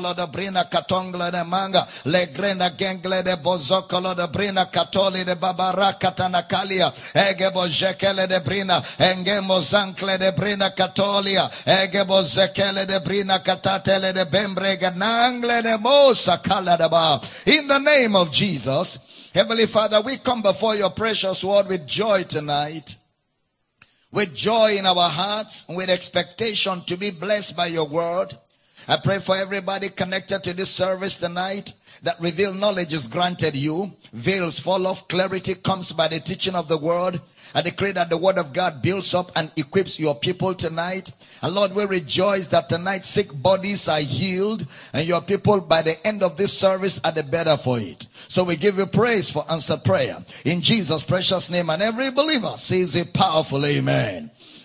bozokolo de brina katongla de manga le grena gengle de bozokolo de brina katoli de babara katanakalia ege bojekele de brina enge mozankle de brina katolia ege bozekele de brina katatele de bembrega nangle de mosa kala de ba in the name of Jesus Heavenly Father, we come before your precious word with joy tonight with joy in our hearts, with expectation to be blessed by your word. I pray for everybody connected to this service tonight that revealed knowledge is granted you. Veils fall off. Clarity comes by the teaching of the word. I decree that the word of God builds up and equips your people tonight. And Lord, we rejoice that tonight sick bodies are healed and your people by the end of this service are the better for it. So we give you praise for answered prayer in Jesus' precious name. And every believer says a powerful amen.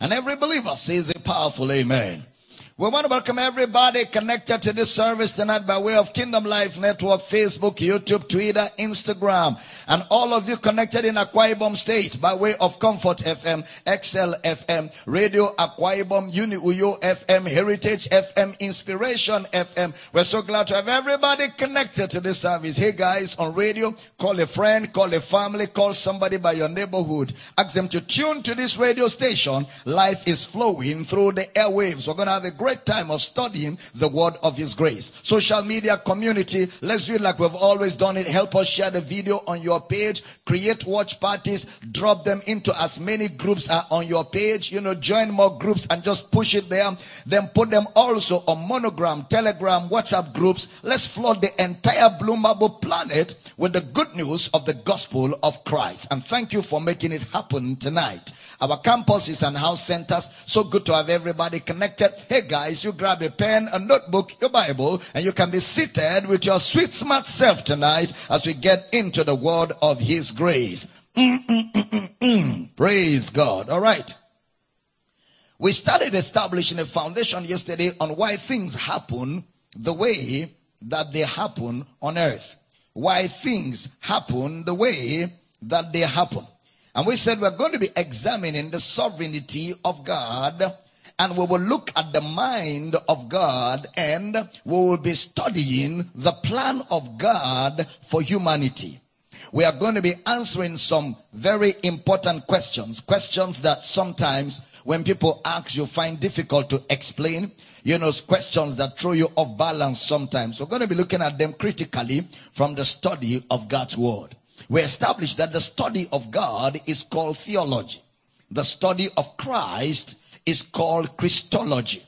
and every believer says a powerful amen. We want to welcome everybody connected to this service tonight by way of Kingdom Life Network, Facebook, YouTube, Twitter, Instagram, and all of you connected in Akwa State by way of Comfort FM, XL FM, Radio Akwa Ibom, Uni Uyo FM, Heritage FM, Inspiration FM. We're so glad to have everybody connected to this service. Hey guys, on radio, call a friend, call a family, call somebody by your neighborhood. Ask them to tune to this radio station. Life is flowing through the airwaves. We're going to have a great time of studying the word of his grace. Social media community, let's do it like we've always done it. Help us share the video on your page, create watch parties, drop them into as many groups are on your page. You know, join more groups and just push it there. Then put them also on monogram, telegram, WhatsApp groups. Let's flood the entire bloomable planet with the good news of the gospel of Christ. And thank you for making it happen tonight. Our campuses and house centers. So good to have everybody connected. Hey guys, you grab a pen, a notebook, your Bible, and you can be seated with your sweet smart self tonight as we get into the word of his grace. Mm-mm-mm-mm-mm. Praise God. All right. We started establishing a foundation yesterday on why things happen the way that they happen on earth. Why things happen the way that they happen. And we said we're going to be examining the sovereignty of God and we will look at the mind of God and we will be studying the plan of God for humanity. We are going to be answering some very important questions, questions that sometimes when people ask you find difficult to explain, you know, questions that throw you off balance sometimes. We're going to be looking at them critically from the study of God's word. We established that the study of God is called theology. The study of Christ is called Christology.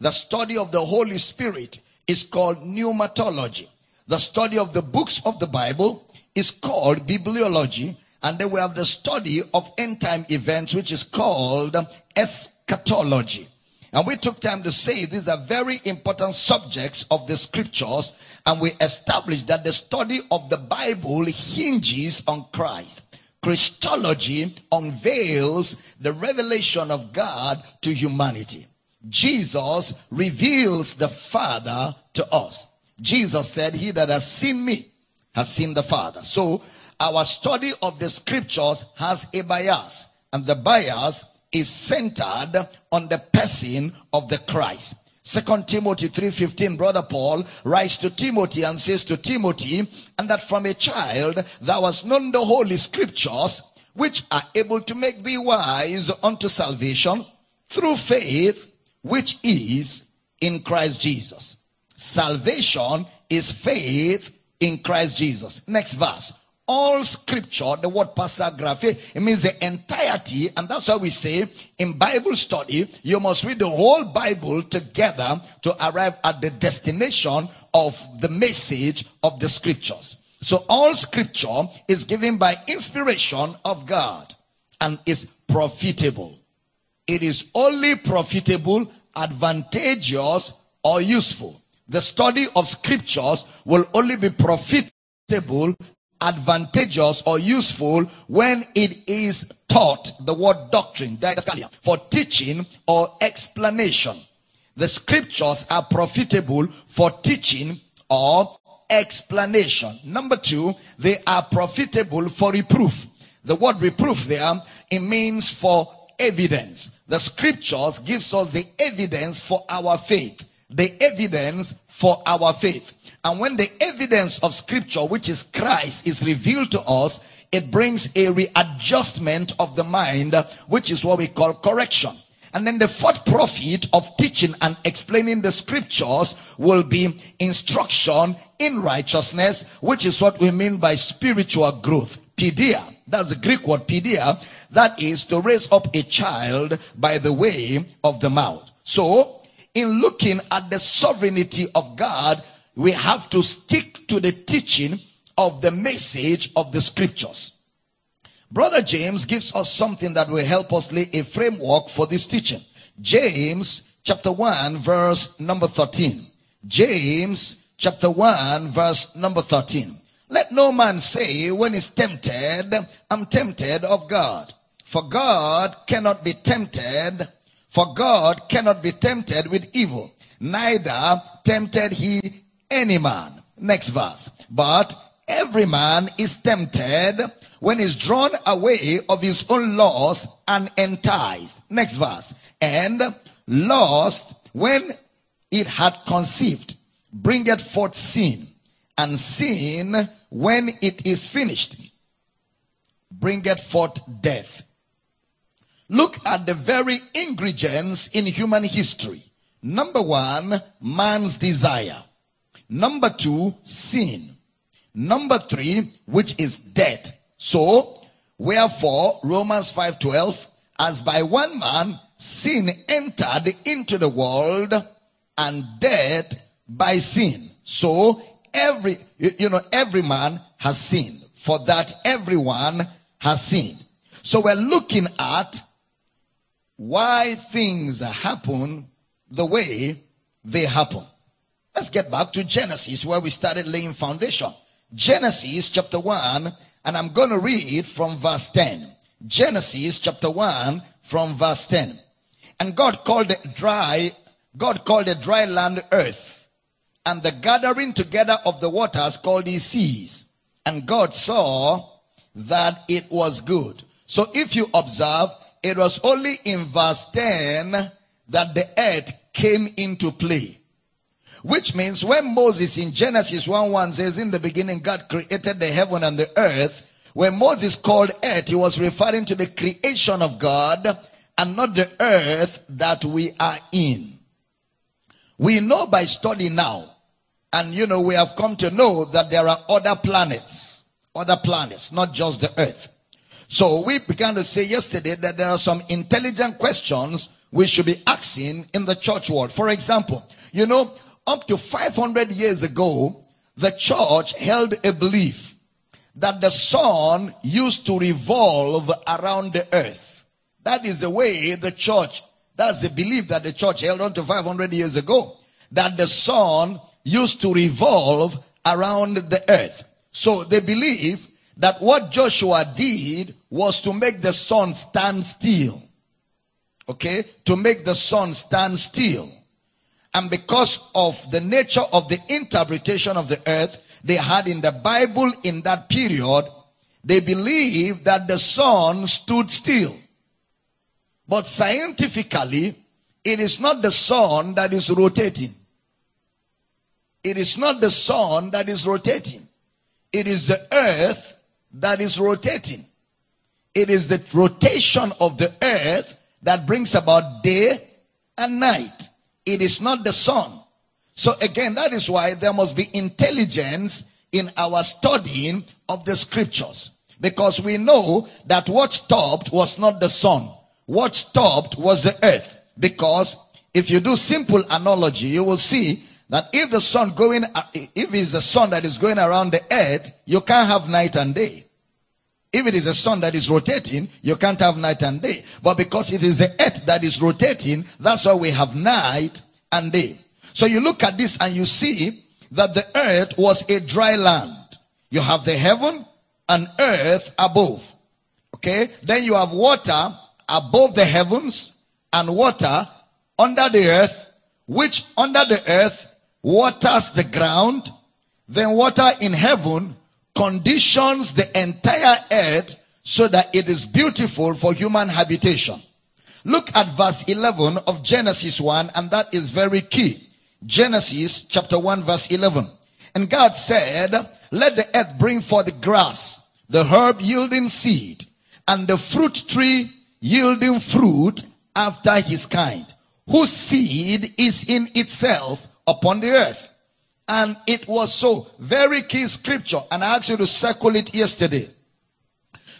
The study of the Holy Spirit is called pneumatology. The study of the books of the Bible is called bibliology. And then we have the study of end time events, which is called eschatology. And we took time to say these are very important subjects of the scriptures. And we established that the study of the Bible hinges on Christ. Christology unveils the revelation of God to humanity. Jesus reveals the Father to us. Jesus said, He that has seen me has seen the Father. So our study of the scriptures has a bias, and the bias is centered on the person of the Christ. Second Timothy 3:15 brother Paul writes to Timothy and says to Timothy and that from a child thou hast known the holy scriptures which are able to make thee wise unto salvation through faith which is in Christ Jesus. Salvation is faith in Christ Jesus. Next verse all scripture, the word pasa graphe, it means the entirety, and that's why we say in Bible study, you must read the whole Bible together to arrive at the destination of the message of the scriptures. So all scripture is given by inspiration of God and is profitable. It is only profitable, advantageous, or useful The study of scriptures will only be profitable, advantageous, or useful when it is taught, the word doctrine, for teaching or explanation. The scriptures are profitable for teaching or explanation. Number two, they are profitable for reproof. The word reproof there, it means for evidence. The scriptures gives us the evidence for our faith. The evidence for our faith. And when the evidence of scripture, which is Christ, is revealed to us, it brings a readjustment of the mind, which is what we call correction. And then the fourth profit of teaching and explaining the scriptures will be instruction in righteousness, which is what we mean by spiritual growth. Paideia. That's the Greek word paideia. That is to raise up a child by the way of the mouth. So, in looking at the sovereignty of God, we have to stick to the teaching of the message of the scriptures. Brother James gives us something that will help us lay a framework for this teaching. James chapter 1 verse number 13. James chapter 1 verse number 13. Let no man say when he's tempted, I'm tempted of God. For God cannot be tempted, for God cannot be tempted with evil. Neither tempted he any man. Next verse. But every man is tempted when he's drawn away of his own laws and enticed. Next verse. And lost when it had conceived, bringeth forth sin. And sin when it is finished, bringeth forth death. Look at the very ingredients in human history. Number one, man's desire. Number two, sin. Number three, which is death. So, wherefore, Romans 5:12, as by one man sin entered into the world, and death by sin. So every, you know, every man has sinned. For that everyone has sinned. So we're looking at why things happen the way they happen. Let's get back to Genesis where we started laying foundation. Genesis chapter 1 and I'm going to read from verse 10. Genesis chapter 1 from verse 10. And God called it dry, God called the dry land earth and the gathering together of the waters called the seas. And God saw that it was good. So if you observe, it was only in verse 10 that the earth came into play. Which means when Moses in Genesis 1 1 says, In the beginning, God created the heaven and the earth. When Moses called earth, he was referring to the creation of God and not the earth that we are in. We know by study now and you know, we have come to know that there are other planets, other planets, not just the earth. So we began to say yesterday that there are some intelligent questions we should be asking in the church world. For example, you know, up to 500 years ago, the church held a belief that the sun used to revolve around the earth. That is the way the church, that's the belief that the church held on to 500 years ago. That the sun used to revolve around the earth. So they believe that what Joshua did was to make the sun stand still. Okay? To make the sun stand still. And because of the nature of the interpretation of the earth they had in the Bible in that period, they believed that the sun stood still. But scientifically, it is not the sun that is rotating. It is not the sun that is rotating. It is the earth that is rotating. It is the rotation of the earth that brings about day and night. It is not the sun. So again, that is why there must be intelligence in our studying of the scriptures. Because we know that what stopped was not the sun. What stopped was the earth. Because if you do simple analogy, you will see that if the sun going, if it's the sun that is going around the earth, you can't have night and day. If it is a sun that is rotating, you can't have night and day. But because it is the earth that is rotating, that's why we have night and day. So you look at this and you see that the earth was a dry land. You have the heaven and earth above. Okay. Then you have water above the heavens and water under the earth, which under the earth waters the ground. Then water in heaven conditions the entire earth so that it is beautiful for human habitation. Look at verse 11 of Genesis 1 and that is very key. Genesis chapter 1 verse 11. And God said, let the earth bring forth the grass, the herb yielding seed, and the fruit tree yielding fruit after his kind, whose seed is in itself upon the earth. And it was so. Very key scripture. And I asked you to circle it yesterday.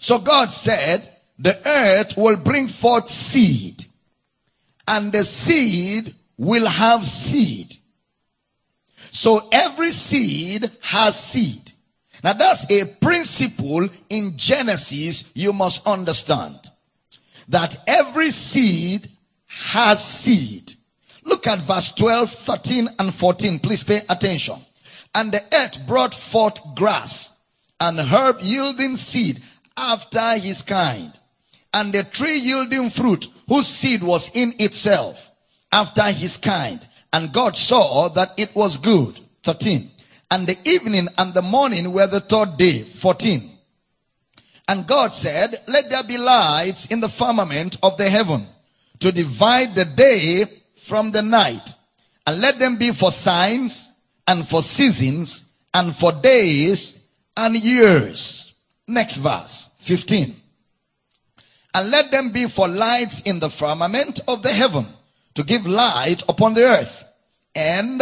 So God said, the earth will bring forth seed. And the seed will have seed. So every seed has seed. Now that's a principle in Genesis you must understand. That every seed has seed. Look at verse 12, 13 and 14. Please pay attention. And the earth brought forth grass and herb yielding seed after his kind. And the tree yielding fruit whose seed was in itself after his kind. And God saw that it was good. 13. And the evening and the morning were the third day. 14. And God said, let there be lights in the firmament of the heaven to divide the day from the night and let them be for signs and for seasons and for days and years. Next verse, 15. And let them be for lights in the firmament of the heaven to give light upon the earth. And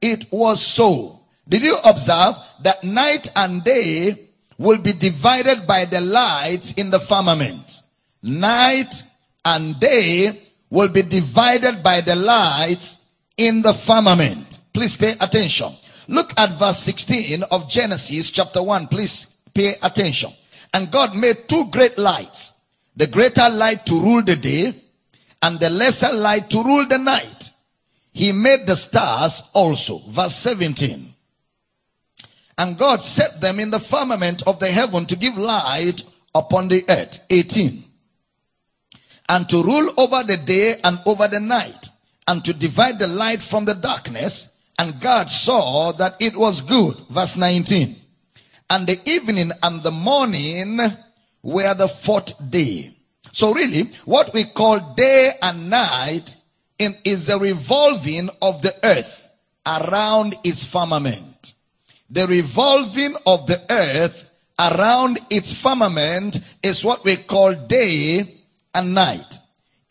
it was so. Did you observe that night and day will be divided by the lights in the firmament? Night and day will be divided by the lights in the firmament. Please pay attention. Look at verse 16 of Genesis chapter 1. Please pay attention. And God made two great lights. The greater light to rule the day and the lesser light to rule the night. He made the stars also. Verse 17. And God set them in the firmament of the heaven to give light upon the earth. 18. And to rule over the day and over the night. And to divide the light from the darkness. And God saw that it was good. Verse 19. And the evening and the morning were the fourth day. So really, what we call day and night in, is the revolving of the earth around its firmament. The revolving of the earth around its firmament is what we call day and night.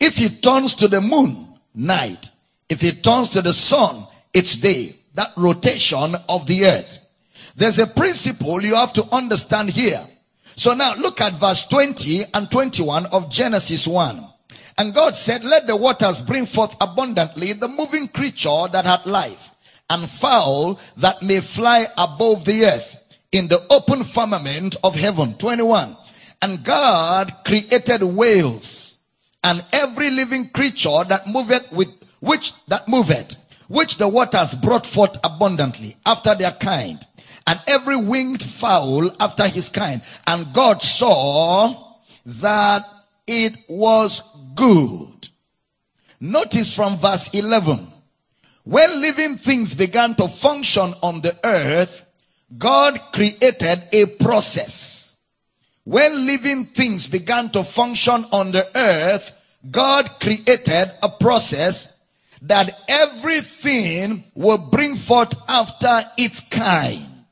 If it turns to the moon, night. If it turns to the sun, it's day. That rotation of the earth. There's a principle you have to understand here. So now look at verse 20 and 21 of Genesis 1. And God said, let the waters bring forth abundantly the moving creature that hath life and fowl that may fly above the earth in the open firmament of heaven. 21. And God created whales and every living creature that moveth with which that moveth, which the waters brought forth abundantly after their kind and every winged fowl after his kind. And God saw that it was good. Notice from verse 11. When living things began to function on the earth, God created a process. When living things began to function on the earth, God created a process that everything will bring forth after its kind.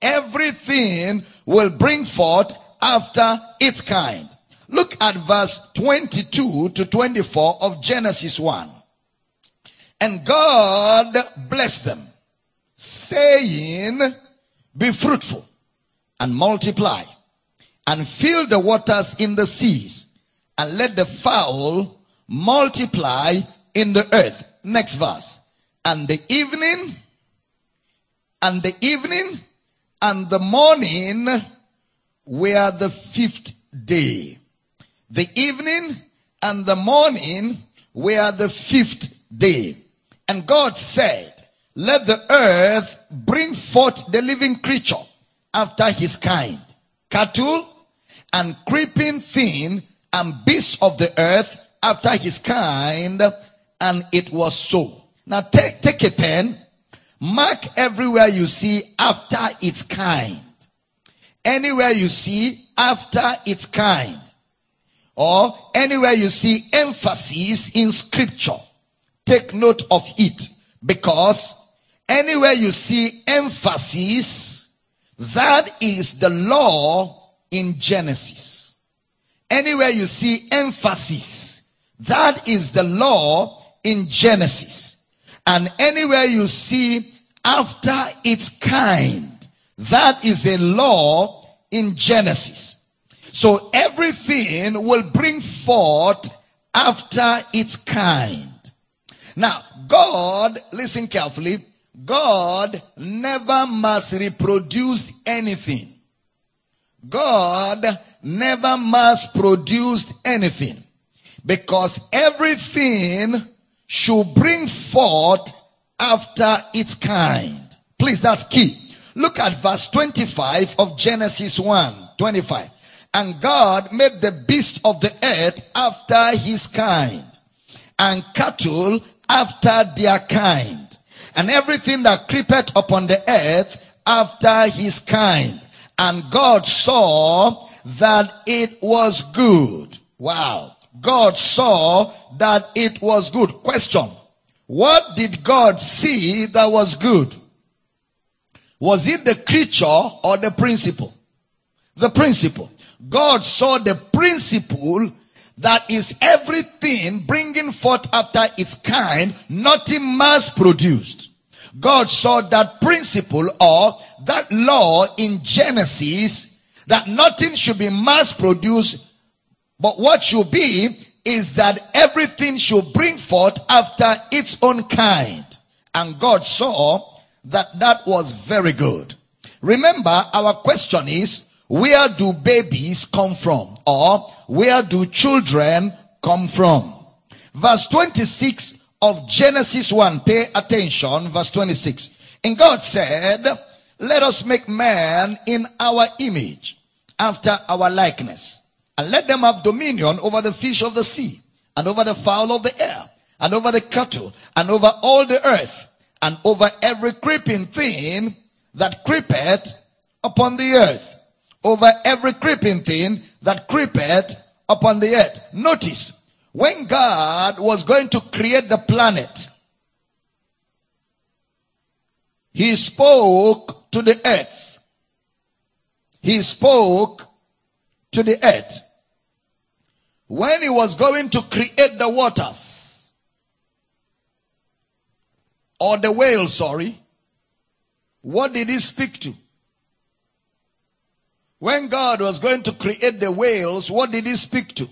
Everything will bring forth after its kind. Look at verse 22 to 24 of Genesis 1. And God blessed them, saying, Be fruitful and multiply, and fill the waters in the seas, and let the fowl multiply in the earth. Next verse. And the evening, and the evening, and the morning were the fifth day. The evening and the morning were the fifth day. And God said, let the earth bring forth the living creature after his kind, cattle and creeping thing and beast of the earth after his kind, and it was so. Now take, take a pen, mark everywhere you see after its kind. Anywhere you see after its kind. Or anywhere you see emphasis in scripture. Take note of it. Because anywhere you see emphasis, that is the law in Genesis. Anywhere you see emphasis, that is the law in Genesis. And anywhere you see after its kind, that is a law in Genesis. So everything will bring forth after its kind. Now, God, listen carefully, God never mass reproduced anything. God never mass produced anything because everything should bring forth after its kind. Please, that's key. Look at verse 25 of Genesis 1 25. And God made the beast of the earth after his kind, and cattle after their kind, and everything that creepeth upon the earth after his kind. And God saw that it was good. Wow. God saw that it was good. Question. What did God see that was good? Was it the creature or the principle? The principle. God saw the principle that is everything bringing forth after its kind, nothing mass produced. God saw that principle or that law in Genesis that nothing should be mass produced, but what should be is that everything should bring forth after its own kind. And God saw that that was very good. Remember, our question is, where do babies come from? Or where do children come from? Verse 26 of Genesis 1, pay attention, verse 26. And God said, let us make man in our image, after our likeness, and let them have dominion over the fish of the sea, and over the fowl of the air, and over the cattle, and over all the earth, and over every creeping thing that creepeth upon the earth. Over every creeping thing that creepeth upon the earth. Notice, when God was going to create the planet, He spoke to the earth. He spoke to the earth. When He was going to create the waters, or the whale, sorry, what did he speak to? When God was going to create the whales, what did he speak to?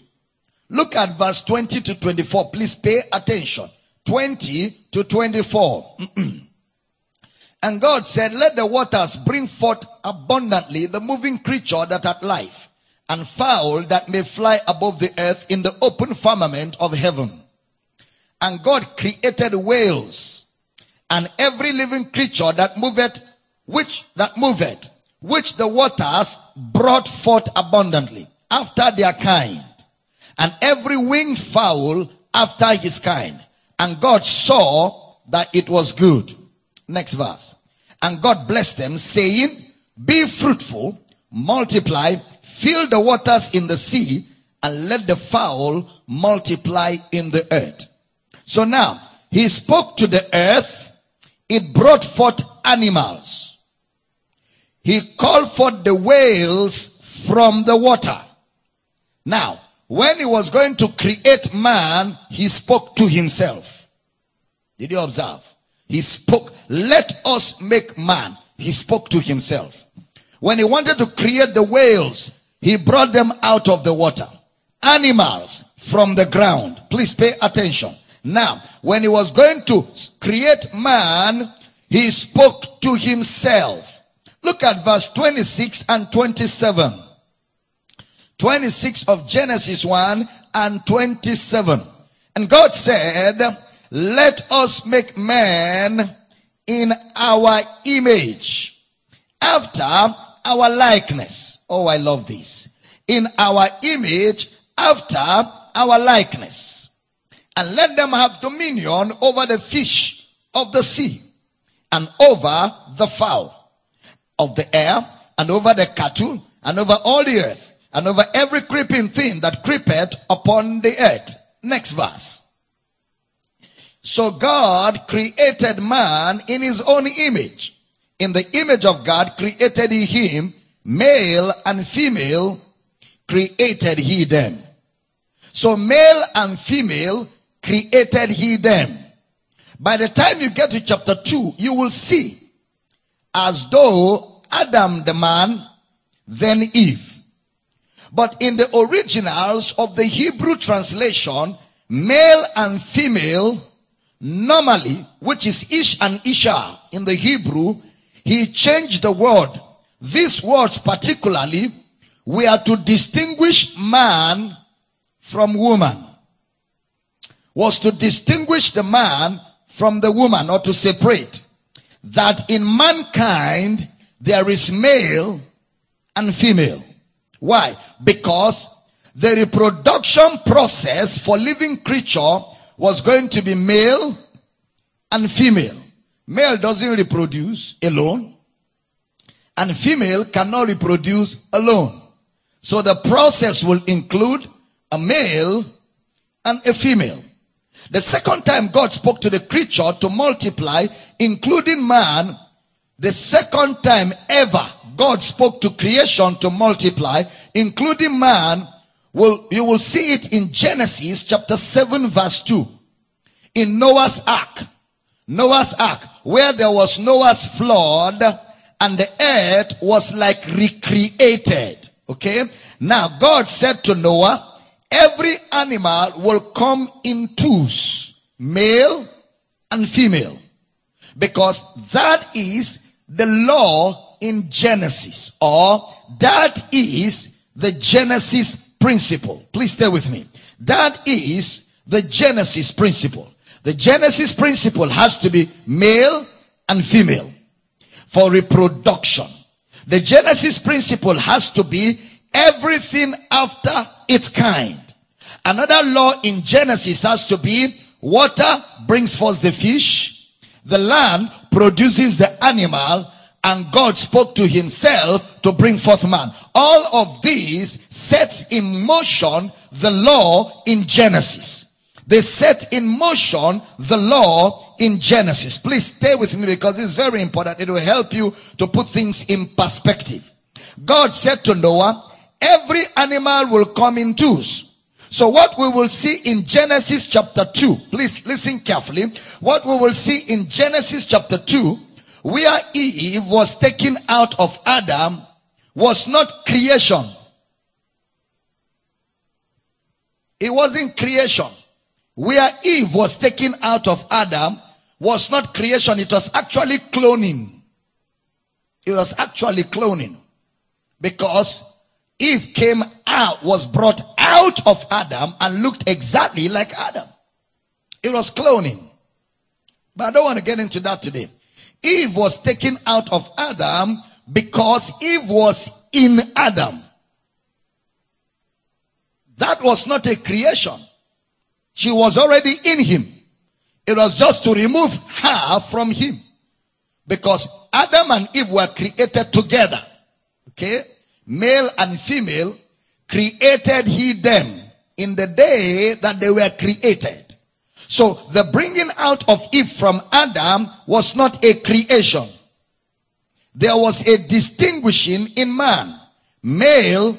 Look at verse 20 to 24. Please pay attention. 20 to 24. And God said, let the waters bring forth abundantly the moving creature that hath life and fowl that may fly above the earth in the open firmament of heaven. And God created whales and every living creature that moveth, which that moveth, which the waters brought forth abundantly after their kind, and every winged fowl after his kind. And God saw that it was good. Next verse. And God blessed them, saying, Be fruitful, multiply, fill the waters in the sea, and let the fowl multiply in the earth. So now, he spoke to the earth it brought forth animals. He called forth the whales from the water. Now, when he was going to create man, he spoke to himself. Did you observe? He spoke, let us make man. He spoke to himself. When he wanted to create the whales, he brought them out of the water. Animals from the ground. Please pay attention. Now, when he was going to create man, he spoke to himself. Look at verse 26 and 27. 26 of Genesis 1 and 27. And God said, let us make man in our image, after our likeness. Oh, I love this. In our image, after our likeness. And let them have dominion over the fish of the sea, and over the fowl of the air, and over the cattle, and over all the earth, and over every creeping thing that creepeth upon the earth. Next verse. So God created man in his own image. In the image of God created he him, male and female created he them. So male and female created he them. By the time you get to chapter 2, you will see as though Adam the man, then Eve. But in the originals of the Hebrew translation, male and female, normally, which is Ish and Isha in the Hebrew, he changed the word. These words particularly were to distinguish man from woman. Was to distinguish the man from the woman or to separate. That in mankind there is male and female. Why? Because the reproduction process for living creature was going to be male and female. Male doesn't reproduce alone and female cannot reproduce alone. So the process will include a male and a female. The second time God spoke to the creature to multiply, including man, the second time ever God spoke to creation to multiply, including man, will, you will see it in Genesis chapter 7 verse 2. In Noah's ark. Noah's ark, where there was Noah's flood and the earth was like recreated. Okay. Now God said to Noah, every animal will come in twos, male and female. Because that is the law in Genesis, or that is the Genesis principle. Please stay with me. That is the Genesis principle. The Genesis principle has to be male and female for reproduction. The Genesis principle has to be everything after its kind. Another law in Genesis has to be water brings forth the fish, the land produces the animal, and God spoke to himself to bring forth man. All of these sets in motion the law in Genesis. They set in motion the law in Genesis. Please stay with me because it's very important. It will help you to put things in perspective. God said to Noah, every animal will come in twos. So what we will see in Genesis chapter 2, please listen carefully. What we will see in Genesis chapter 2 where Eve was taken out of Adam was not creation. It wasn't creation. Where Eve was taken out of Adam was not creation. It was actually cloning. It was actually cloning. Because Eve came out, was brought out of Adam and looked exactly like Adam. It was cloning. But I don't want to get into that today. Eve was taken out of Adam because Eve was in Adam. That was not a creation. She was already in him. It was just to remove her from him. Because Adam and Eve were created together. Okay? Male and female created he them in the day that they were created. So the bringing out of Eve from Adam was not a creation. There was a distinguishing in man, male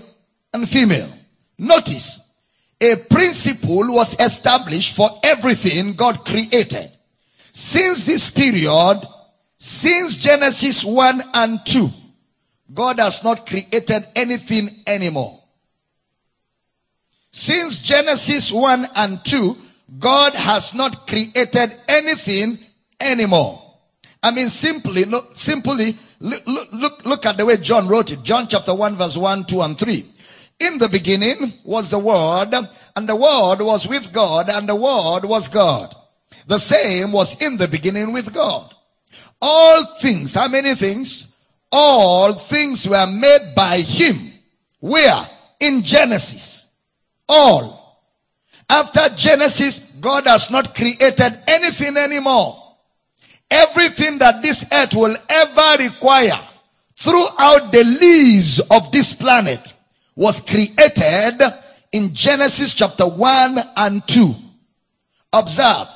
and female. Notice, a principle was established for everything God created. Since this period, since Genesis 1 and 2, God has not created anything anymore. Since Genesis 1 and 2, God has not created anything anymore. I mean, simply, look, simply look, look, look at the way John wrote it. John chapter 1 verse 1, 2 and 3. In the beginning was the Word, and the Word was with God, and the Word was God. The same was in the beginning with God. All things, how many things? All things were made by him. Where? In Genesis. All. After Genesis, God has not created anything anymore. Everything that this earth will ever require throughout the lease of this planet was created in Genesis chapter 1 and 2. Observe.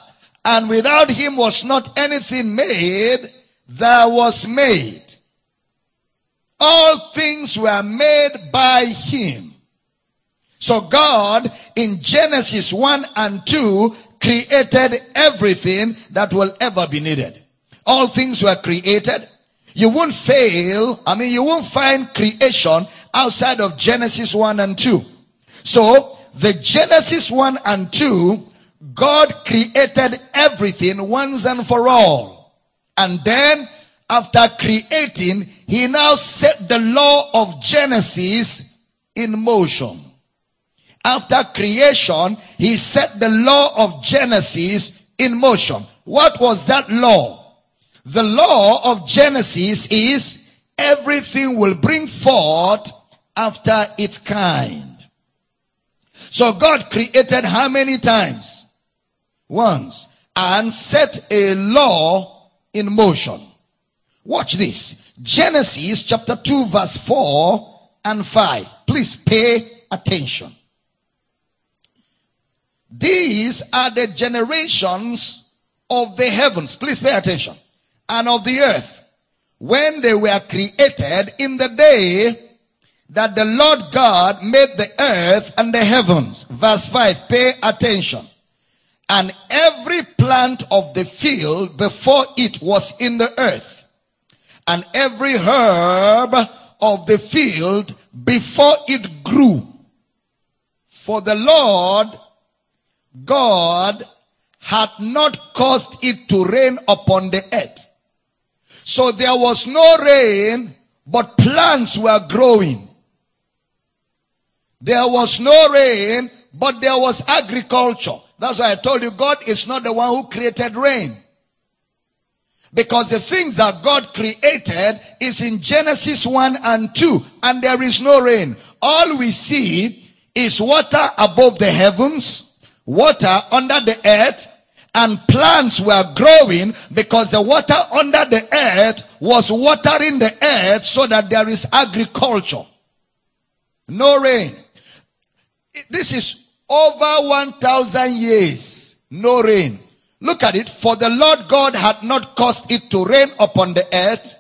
And without him was not anything made that was made. All things were made by him. So God in Genesis 1 and 2 created everything that will ever be needed. All things were created. You won't fail. I mean, you won't find creation outside of Genesis 1 and 2. So the Genesis 1 and 2, God created everything once and for all. And then after creating, he now set the law of Genesis in motion. After creation, he set the law of Genesis in motion. What was that law? The law of Genesis is everything will bring forth after its kind. So God created how many times? Once. And set a law in motion. Watch this. Genesis chapter 2 verse 4 and 5. Please pay attention. These are the generations of the heavens. Please pay attention. And of the earth. When they were created in the day that the Lord God made the earth and the heavens. Verse 5. Pay attention. And every plant of the field before it was in the earth and every herb of the field before it grew. For the Lord God had not caused it to rain upon the earth. So there was no rain, but plants were growing. There was no rain, but there was agriculture. That's why I told you God is not the one who created rain. Because the things that God created is in Genesis 1 and 2 and there is no rain. All we see is water above the heavens, water under the earth, and plants were growing because the water under the earth was watering the earth so that there is agriculture. No rain. This is over 1000 years. No rain. Look at it. For the Lord God had not caused it to rain upon the earth,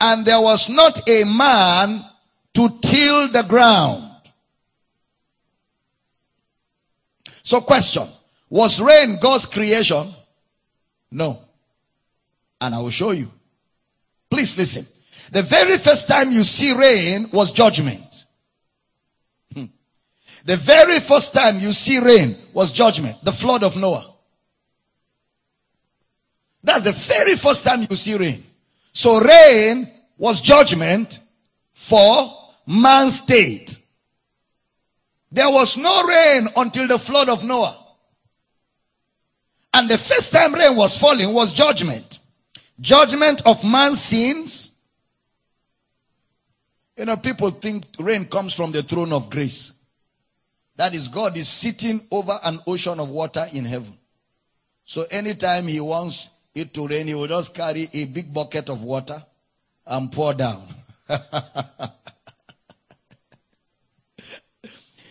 and there was not a man to till the ground. So question. Was rain God's creation? No. And I will show you. Please listen. The very first time you see rain was judgment. Hmm. The very first time you see rain was judgment. The flood of Noah. That's the very first time you see rain. So rain was judgment for man's state. There was no rain until the flood of Noah. And the first time rain was falling was judgment. Judgment of man's sins. You know, people think rain comes from the throne of grace. That is, God is sitting over an ocean of water in heaven. So anytime he wants it to rain, he will just carry a big bucket of water and pour down.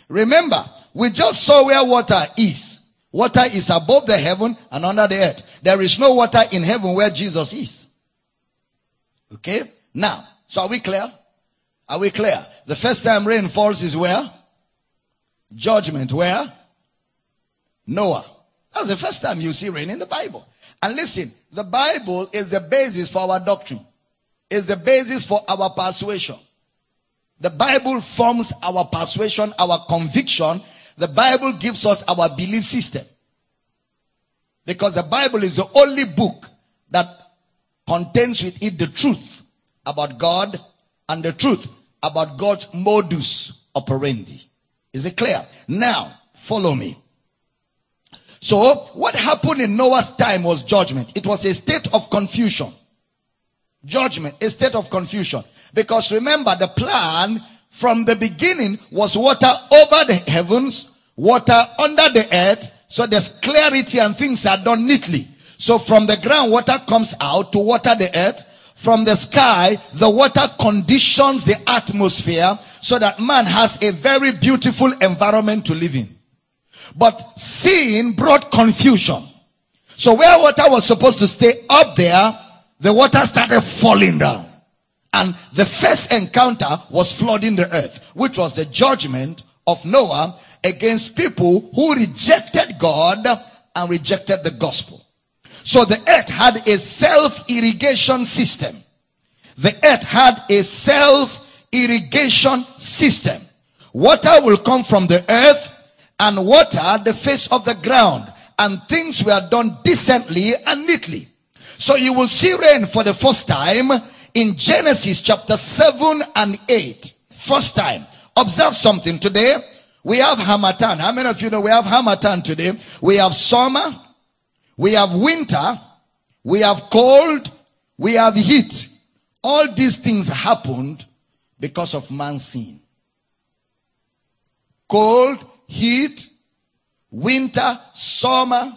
Remember, we just saw where water is. Water is above the heaven and under the earth. There is no water in heaven where Jesus is. Okay? Now, so are we clear? Are we clear? The first time rain falls is where? Judgment. Where? Noah. That's the first time you see rain in the Bible. And listen, the Bible is the basis for our doctrine. Is the basis for our persuasion. The Bible forms our persuasion, our conviction. The Bible gives us our belief system. Because the Bible is the only book that contains with it the truth about God and the truth about God's modus operandi. Is it clear? Now, follow me. So what happened in Noah's time was judgment. It was a state of confusion. Judgment, a state of confusion. Because remember the plan from the beginning was water over the heavens, water under the earth. So there's clarity and things are done neatly. So from the ground, water comes out to water the earth. From the sky, the water conditions the atmosphere so that man has a very beautiful environment to live in. But sin brought confusion. So where water was supposed to stay up there, the water started falling down. And the first encounter was flooding the earth, which was the judgment of Noah against people who rejected God and rejected the gospel. So the earth had a self-irrigation system. The earth had a self-irrigation system. Water will come from the earth and water the face of the ground and things were done decently and neatly. So you will see rain for the first time in Genesis chapter 7 and 8. First time. Observe something today. We have Harmattan. How many of you know we have Harmattan today? We have summer. We have winter. We have cold. We have heat. All these things happened because of man's sin. Cold, heat, winter, summer,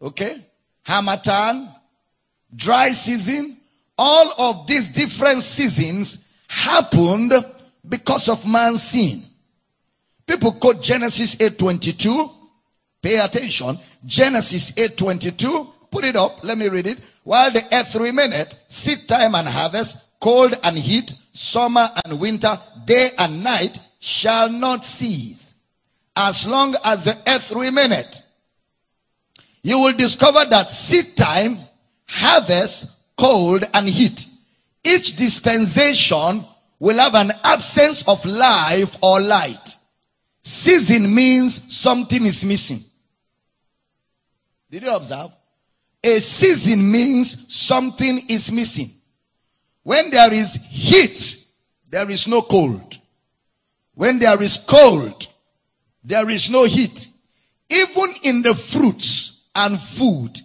okay, Harmattan, dry season, all of these different seasons happened because of man's sin. People quote Genesis 8:22. Pay attention. Genesis 8:22. Put it up. Let me read it. While the earth remaineth, seed time and harvest, cold and heat, summer and winter, day and night shall not cease. As long as the earth remaineth, you will discover that seed time, harvest, cold, and heat. Each dispensation will have an absence of life or light. Season means something is missing. Did you observe? A season means something is missing. When there is heat, there is no cold. When there is cold, there is no heat. Even in the fruits and food,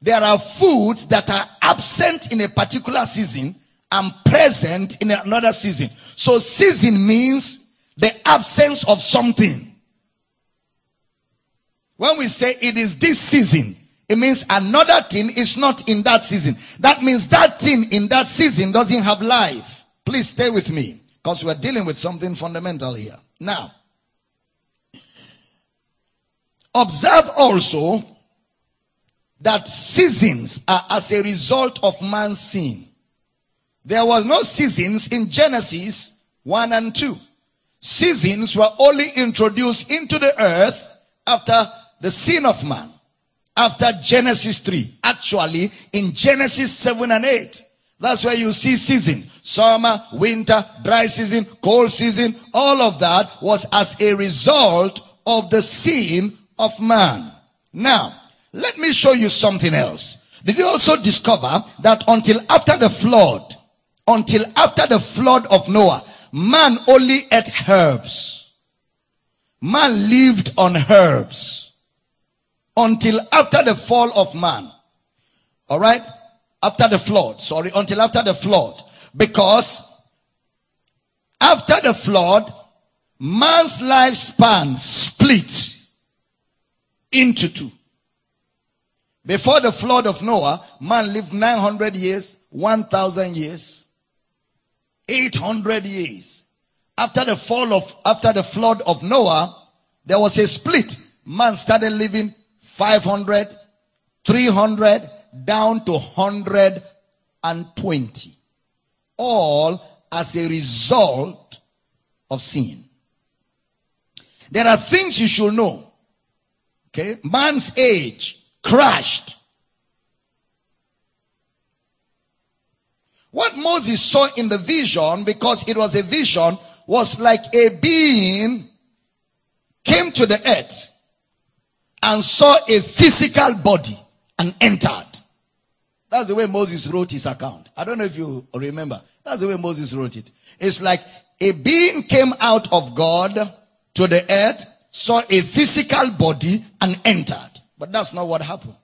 there are foods that are absent in a particular season and present in another season. So season means the absence of something. When we say it is this season, it means another thing is not in that season. That means that thing in that season doesn't have life. Please stay with me because we're dealing with something fundamental here. Now, observe also that seasons are as a result of man's sin. There was no seasons in Genesis 1 and 2. Seasons were only introduced into the earth after the sin of man. After Genesis 3. Actually, in Genesis 7 and 8. That's where you see season. Summer, winter, dry season, cold season. All of that was as a result of the sin of man. Now, let me show you something else. Did you also discover that until after the flood, until after the flood of Noah, man only ate herbs. Man lived on herbs. Until after the fall of man. Alright? After the flood. Sorry, until after the flood. Because after the flood, man's lifespan split into two. Before the flood of Noah, man lived 900 years, 1000 years, 800 years. After the fall of, after the flood of Noah, there was a split. Man started living 500, 300, down to 120. All as a result of sin. There are things you should know. Okay. Man's age crashed. What Moses saw in the vision, because it was a vision, was like a being came to the earth and saw a physical body and entered. That's the way Moses wrote his account. I don't know if you remember. That's the way Moses wrote it. It's like a being came out of God to the earth saw a physical body and entered. But that's not what happened.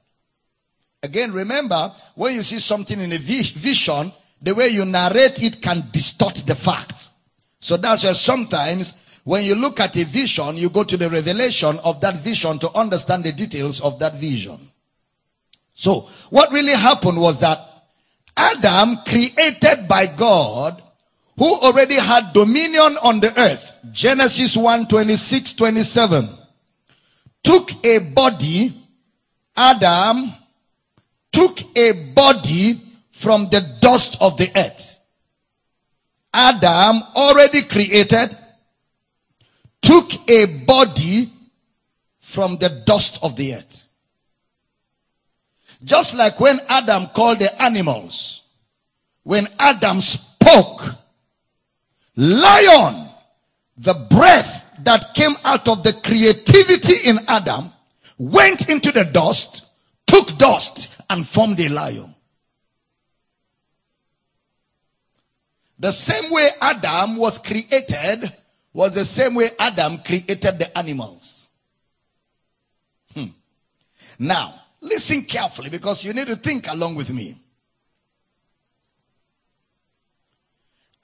Again, remember, when you see something in a vision, the way you narrate it can distort the facts. So that's why sometimes when you look at a vision, you go to the revelation of that vision to understand the details of that vision. So what really happened was that Adam created by God who already had dominion on the earth. Genesis 1, 26, 27. Took a body, Adam took a body from the dust of the earth. Adam already created, took a body from the dust of the earth. Just like when Adam called the animals, when Adam spoke, lion, the breath that came out of the creativity in Adam went into the dust, took dust and formed a lion. The same way Adam was created was the same way Adam created the animals. Hmm. Now, listen carefully because you need to think along with me.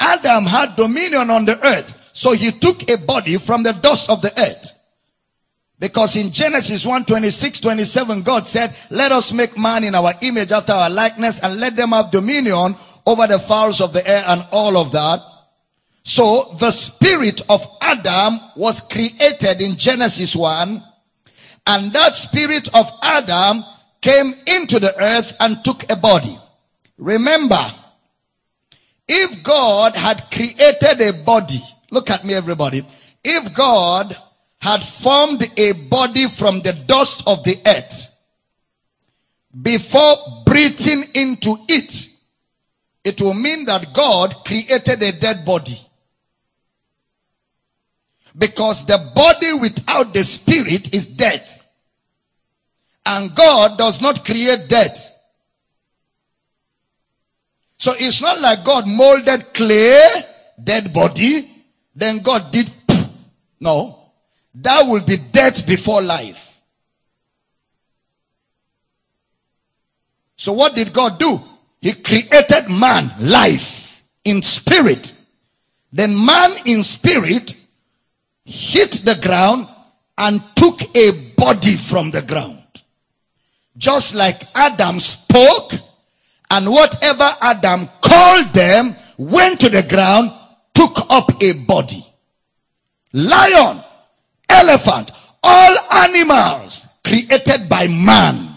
Adam had dominion on the earth. So he took a body from the dust of the earth. Because in Genesis 1 26, 27, God said, Let us make man in our image after our likeness and let them have dominion over the fowls of the air and all of that. So the spirit of Adam was created in Genesis 1 and that spirit of Adam came into the earth and took a body. Remember, if God had created a body, look at me everybody. If God had formed a body from the dust of the earth before breathing into it, it will mean that God created a dead body. Because the body without the spirit is death. And God does not create death. So it's not like God molded clay, dead body, then God did. No. That will be death before life. So what did God do? He created man, life, in spirit. Then man in spirit hit the ground and took a body from the ground. Just like Adam spoke and whatever Adam called them went to the ground, took up a body. Lion, elephant, all animals created by man.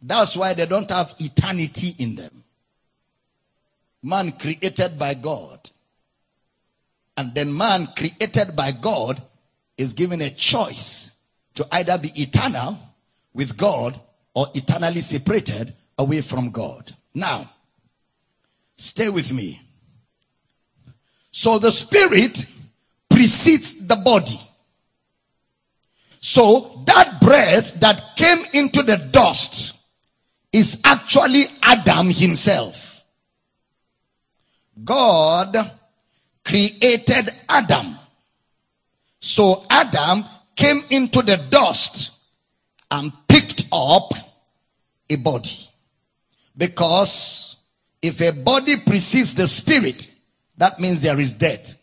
That's why they don't have eternity in them. Man created by God. And then man created by God is given a choice to either be eternal with God or eternally separated away from God. Now, stay with me. So the spirit precedes the body. So that breath that came into the dust is actually Adam himself. God created Adam. So Adam came into the dust and picked up a body. Because if a body precedes the spirit, that means there is death.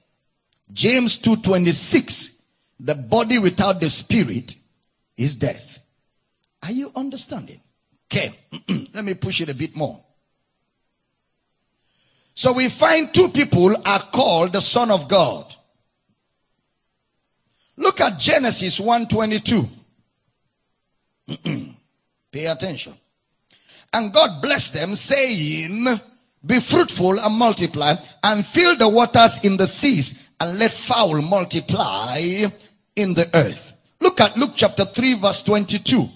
James 2:26 the body without the spirit is death. Are you understanding? Okay, let me push it a bit more. So we find two people are called the son of God. Look at Genesis 1:22. Pay attention. And God blessed them, saying, Be fruitful and multiply, and fill the waters in the seas, and let fowl multiply in the earth. Look at Luke chapter 3, verse 22.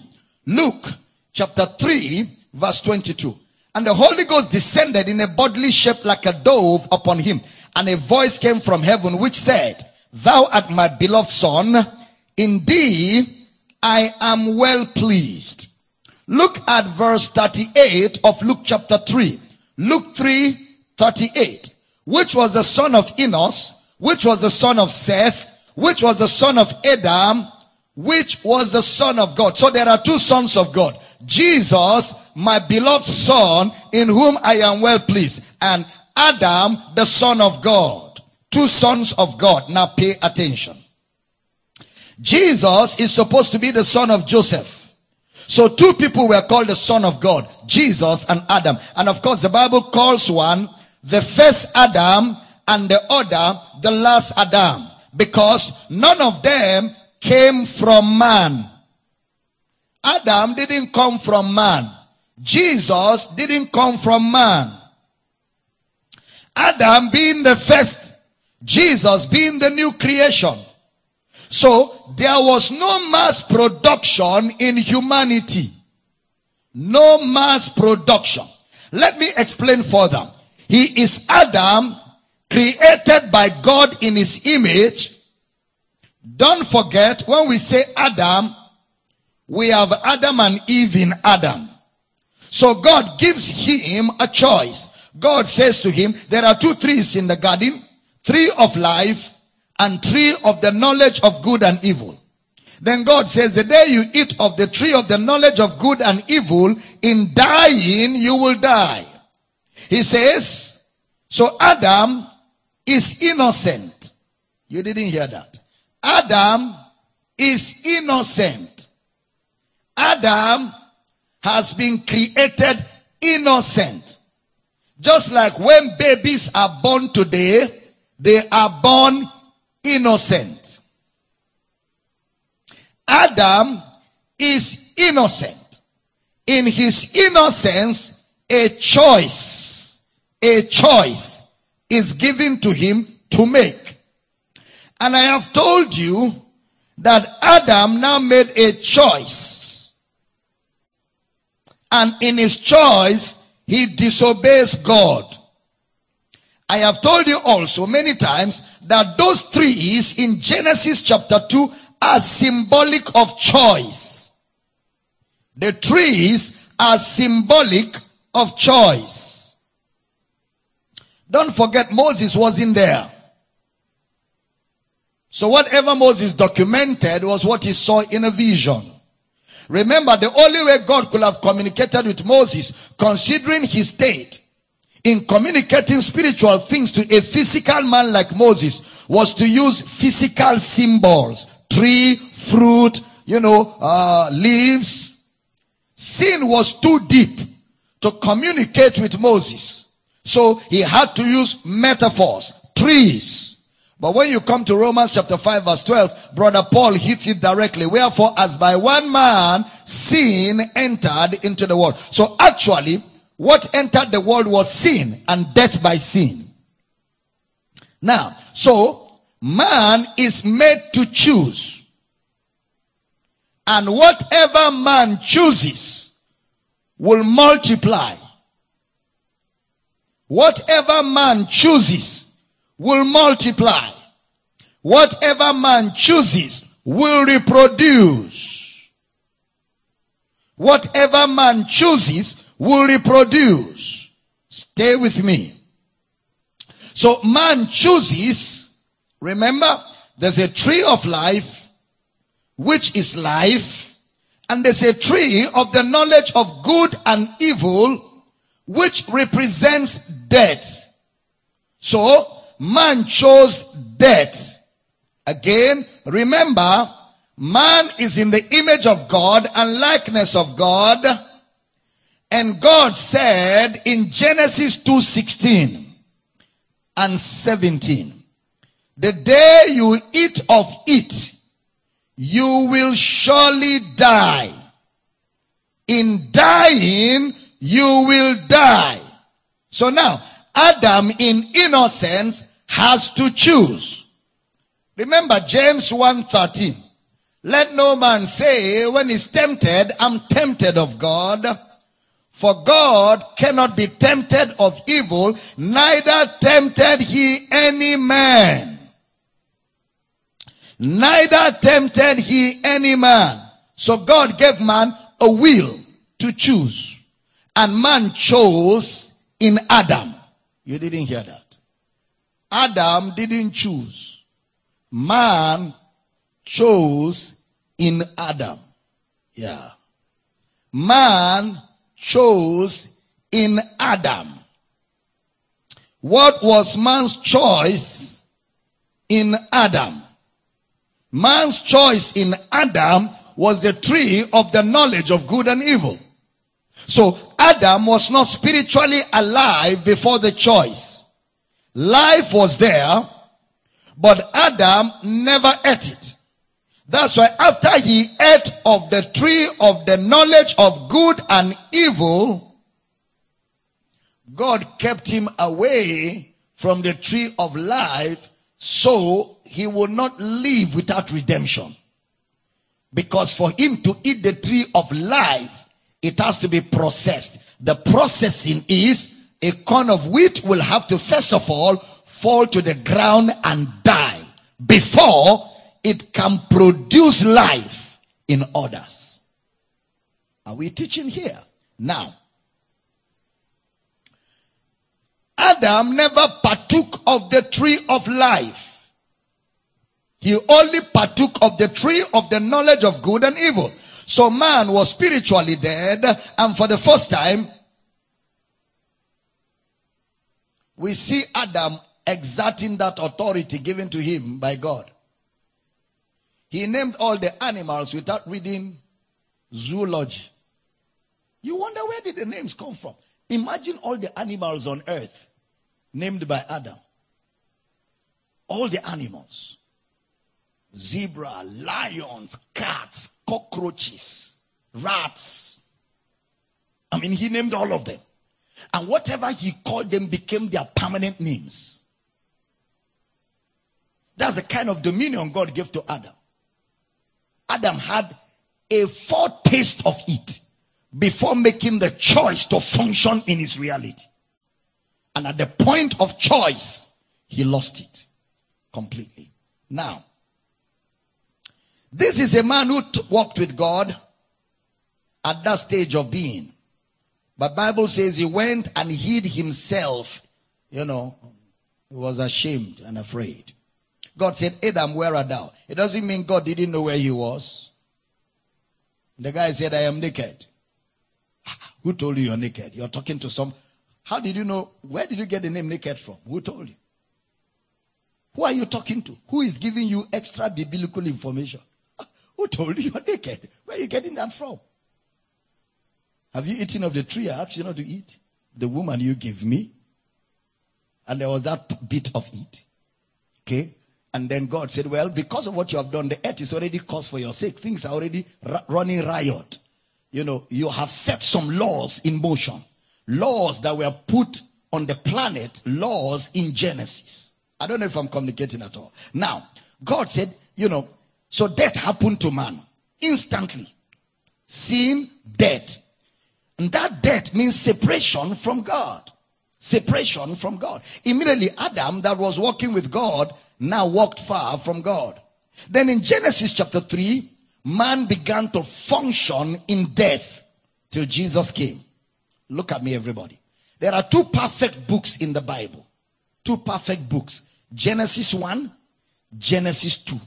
Luke chapter 3, verse 22. And the Holy Ghost descended in a bodily shape like a dove upon him. And a voice came from heaven which said, Thou art my beloved son. Indeed, I am well pleased Look at verse 38 of Luke chapter 3. Luke 3 38. Which was the son of Enos, which was the son of Seth, which was the son of Adam, which was the son of God. So there are two sons of God. Jesus, my beloved son, in whom I am well pleased. And Adam, the son of God. Two sons of God. Now pay attention. Jesus is supposed to be the son of Joseph. So two people were called the son of God, Jesus and Adam. And of course the Bible calls one the first Adam and the other the last Adam because none of them came from man. Adam didn't come from man. Jesus didn't come from man. Adam being the first, Jesus being the new creation. So there was no mass production in humanity. No mass production. Let me explain further. He is Adam created by God in his image. Don't forget when we say Adam, we have Adam and Eve in Adam. So God gives him a choice. God says to him, there are two trees in the garden, tree of life and tree of the knowledge of good and evil. Then God says, the day you eat of the tree of the knowledge of good and evil, in dying you will die. He says, so Adam is innocent. You didn't hear that. Adam is innocent. Adam has been created innocent. Just like when babies are born today, they are born innocent. Adam is innocent. In his innocence, a choice, a choice is given to him to make. And I have told you that Adam now made a choice. And in his choice, he disobeys God. I have told you also many times that those trees in Genesis chapter 2 are symbolic of choice. The trees are symbolic of choice. Don't forget Moses wasn't there. So whatever Moses documented was what he saw in a vision. Remember, the only way God could have communicated with Moses, considering his state, in communicating spiritual things to a physical man like Moses, was to use physical symbols. Tree, fruit, you know, uh, leaves. Sin was too deep to communicate with Moses. So he had to use metaphors, trees, but when you come to Romans chapter 5 verse 12, brother Paul hits it directly. Wherefore as by one man sin entered into the world. So actually, what entered the world was sin and death by sin. Now, so man is made to choose. And whatever man chooses will multiply. Whatever man chooses will multiply. Whatever man chooses will reproduce. Whatever man chooses will reproduce. Stay with me. So man chooses, remember, there's a tree of life, which is life, and there's a tree of the knowledge of good and evil, which represents death. So, man chose death. Again, remember, man is in the image of God and likeness of God. And God said in Genesis 2:16 and 17, the day you eat of it, you will surely die. In dying, you will die. So now, Adam in innocence has to choose. Remember James 1:13. Let no man say when he's tempted, I'm tempted of God. For God cannot be tempted of evil, neither tempted he any man. Neither tempted he any man. So God gave man a will to choose. And man chose in Adam. You didn't hear that. Adam didn't choose. Man chose in Adam. Yeah. Man chose in Adam. What was man's choice in Adam? Man's choice in Adam was the tree of the knowledge of good and evil. So Adam was not spiritually alive before the choice. Life was there, but Adam never ate it. That's why after he ate of the tree of the knowledge of good and evil, God kept him away from the tree of life so he will not live without redemption. Because for him to eat the tree of life, it has to be processed. The processing is a corn of wheat will have to first of all fall to the ground and die before it can produce life in others. Are we teaching here? Now, Adam never partook of the tree of life. He only partook of the tree of the knowledge of good and evil. So man was spiritually dead and for the first time we see Adam exerting that authority given to him by God. He named all the animals without reading zoology. You wonder where did the names come from? Imagine all the animals on earth named by Adam. All the animals. Zebra, lions, cats, cockroaches, rats. I mean, he named all of them. And whatever he called them became their permanent names. That's the kind of dominion God gave to Adam. Adam had a foretaste of it before making the choice to function in his reality. And at the point of choice, he lost it completely. Now, this is a man who t- walked with God at that stage of being. But Bible says he went and hid himself. You know, he was ashamed and afraid. God said, Adam, where art thou? It doesn't mean God didn't know where he was. The guy said, I am naked. Who told you you're naked? You're talking to some. How did you know? Where did you get the name naked from? Who told you? Who are you talking to? Who is giving you extra biblical information? Who told you you're naked? Where are you getting that from? Have you eaten of the tree I asked you not to eat? The woman you gave me. And there was that bit of it. Okay? And then God said, Well, because of what you have done, the earth is already caused for your sake. Things are already r- running riot. You know, you have set some laws in motion. Laws that were put on the planet, laws in Genesis. I don't know if I'm communicating at all. Now, God said, you know, so death happened to man instantly. Sin, death. And that death means separation from God. Separation from God. Immediately, Adam, that was walking with God, now walked far from God. Then in Genesis chapter 3, man began to function in death till Jesus came. Look at me, everybody. There are two perfect books in the Bible. Two perfect books Genesis 1, Genesis 2.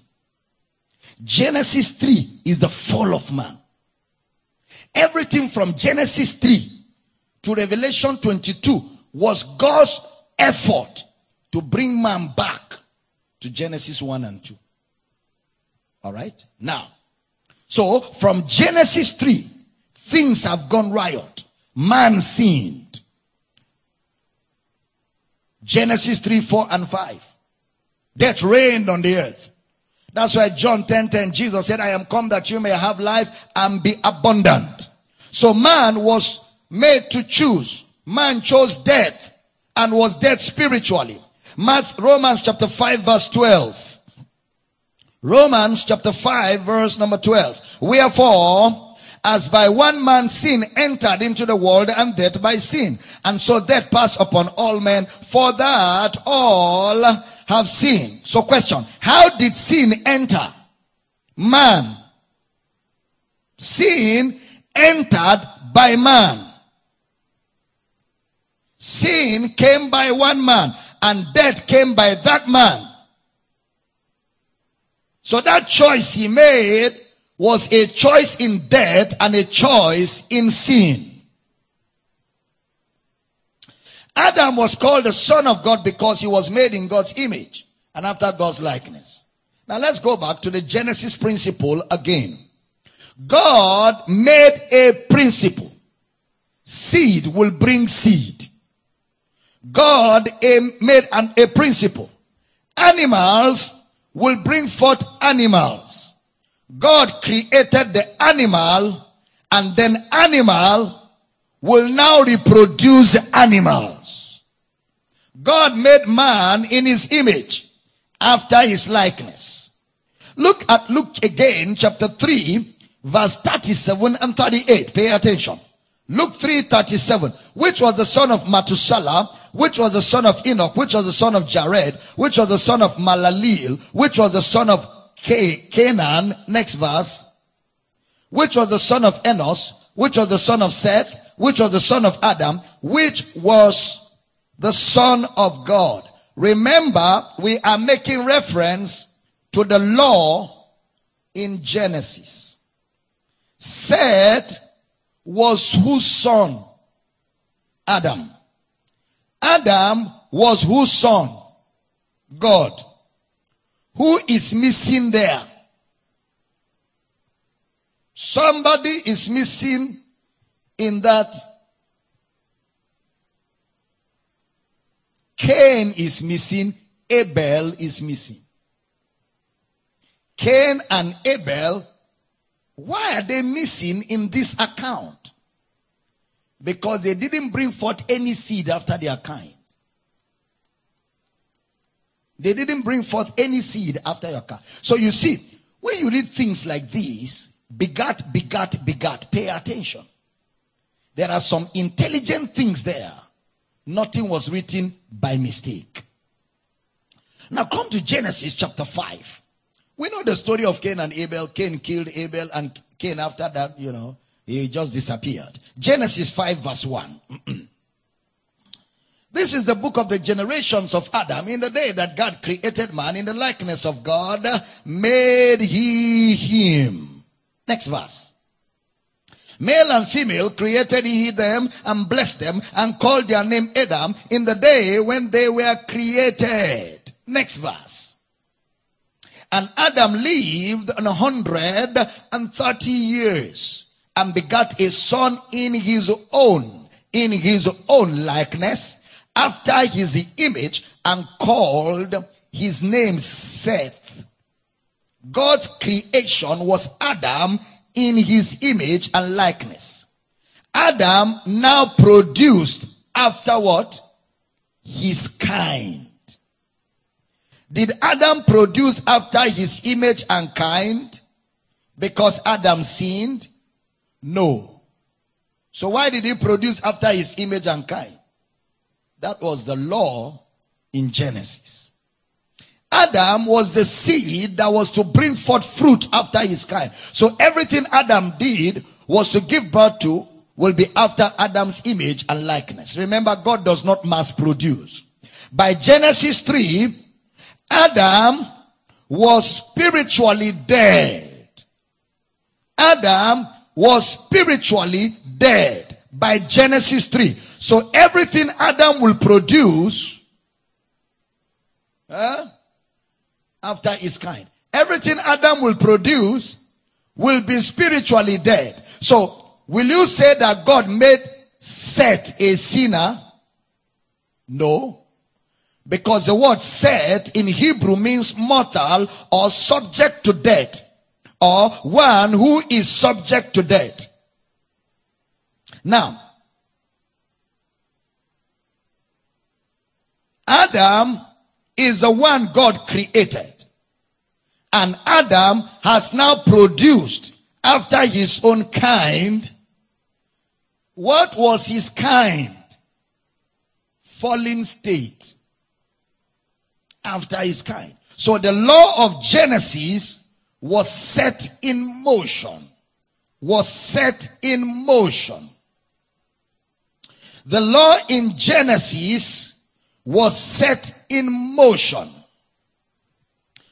Genesis 3 is the fall of man. Everything from Genesis 3 to Revelation 22 was God's effort to bring man back to Genesis 1 and 2. All right? Now, so from Genesis 3, things have gone riot. Man sinned. Genesis 3, 4, and 5. Death reigned on the earth. That's why John 10 10, Jesus said, I am come that you may have life and be abundant. So man was made to choose. Man chose death and was dead spiritually. Math, Romans chapter 5 verse 12. Romans chapter 5 verse number 12. Wherefore, as by one man sin entered into the world and death by sin. And so death passed upon all men for that all have sinned. So question, how did sin enter? Man. Sin entered by man. Sin came by one man and death came by that man. So that choice he made was a choice in death and a choice in sin. Adam was called the son of God because he was made in God's image and after God's likeness. Now let's go back to the Genesis principle again. God made a principle. Seed will bring seed. God made an, a principle. Animals will bring forth animals. God created the animal and then animal will now reproduce animals. God made man in his image after his likeness. Look at Luke again, chapter 3, verse 37 and 38. Pay attention. Luke 3 37. Which was the son of Methuselah? Which was the son of Enoch? Which was the son of Jared? Which was the son of Maleleel? Which was the son of Cainan, next verse, which was the son of Enos, which was the son of Seth, which was the son of Adam, which was the son of God. Remember, we are making reference to the law in Genesis. Seth was whose son? Adam. Adam was whose son? God. Who is missing there? Somebody is missing in that. Cain is missing. Abel is missing. Cain and Abel, why are they missing in this account? Because they didn't bring forth any seed after their kind. They didn't bring forth any seed after your car. So you see, when you read things like this, begat, begat, begat, pay attention. There are some intelligent things there. Nothing was written by mistake. Now come to Genesis chapter 5. We know the story of Cain and Abel. Cain killed Abel and Cain after that, you know, he just disappeared. Genesis 5 verse 1. This is the book of the generations of Adam. In the day that God created man in the likeness of God, made he him. Next verse. Male and female created he them and blessed them and called their name Adam in the day when they were created. Next verse. And Adam lived an hundred and thirty years and begat a son in his own, in his own likeness after his image and called his name Seth. God's creation was Adam in his image and likeness. Adam now produced after what? His kind. Did Adam produce after his image and kind? Because Adam sinned? No. So why did he produce after his image and kind? That was the law in Genesis. Adam was the seed that was to bring forth fruit after his kind. So everything Adam did was to give birth to will be after Adam's image and likeness. Remember, God does not mass produce. By Genesis 3, Adam was spiritually dead. Adam was spiritually dead by Genesis 3. So everything Adam will produce eh, after his kind, everything Adam will produce will be spiritually dead. So will you say that God made Seth a sinner? No. Because the word Seth in Hebrew means mortal or subject to death or one who is subject to death. Now, Adam is the one God created. And Adam has now produced after his own kind. What was his kind? Fallen state. After his kind. So the law of Genesis was set in motion. Was set in motion. The law in Genesis was set in motion.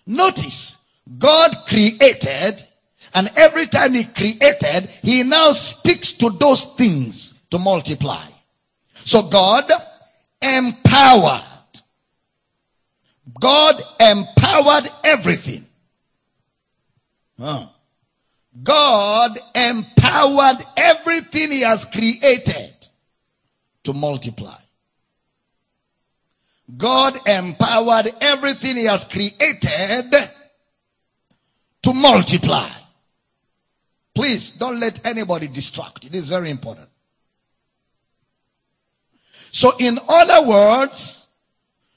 Notice, God created And every time he created, he now speaks to those things to multiply. So God empowered. God empowered everything. Huh. God empowered everything he has created to multiply. God empowered everything he has created to multiply. Please don't let anybody distract. It is very important. So in other words,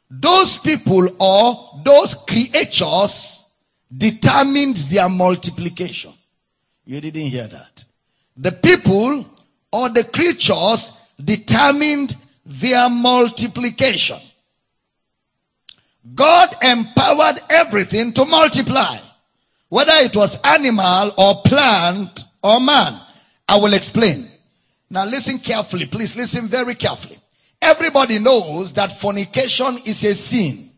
those people or those creatures determined their multiplication. You didn't hear that. The people or the creatures determined their multiplication. God empowered everything to multiply, whether it was animal or plant or man. I will explain. Now listen carefully, please listen very carefully. Everybody knows that fornication is a sin,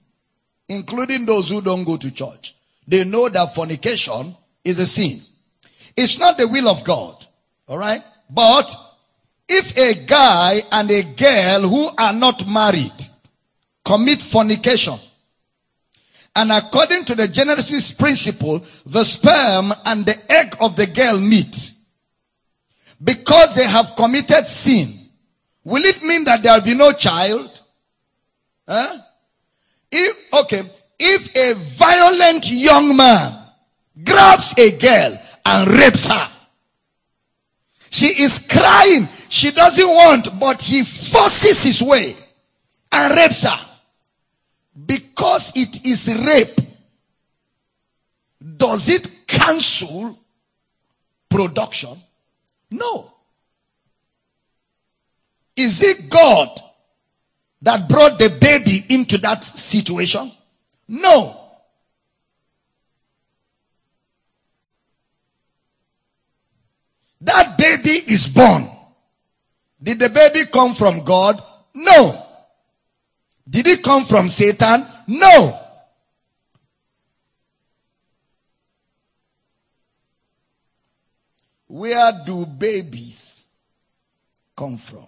including those who don't go to church. They know that fornication is a sin. It's not the will of God. All right. But if a guy and a girl who are not married commit fornication, and according to the Genesis principle, the sperm and the egg of the girl meet. Because they have committed sin, will it mean that there will be no child? Huh? If, okay, if a violent young man grabs a girl and rapes her, she is crying. She doesn't want, but he forces his way and rapes her because it is rape, does it cancel production? No. Is it God that brought the baby into that situation? No. That baby is born. Did the baby come from God? No. Did it come from Satan? No. Where do babies come from?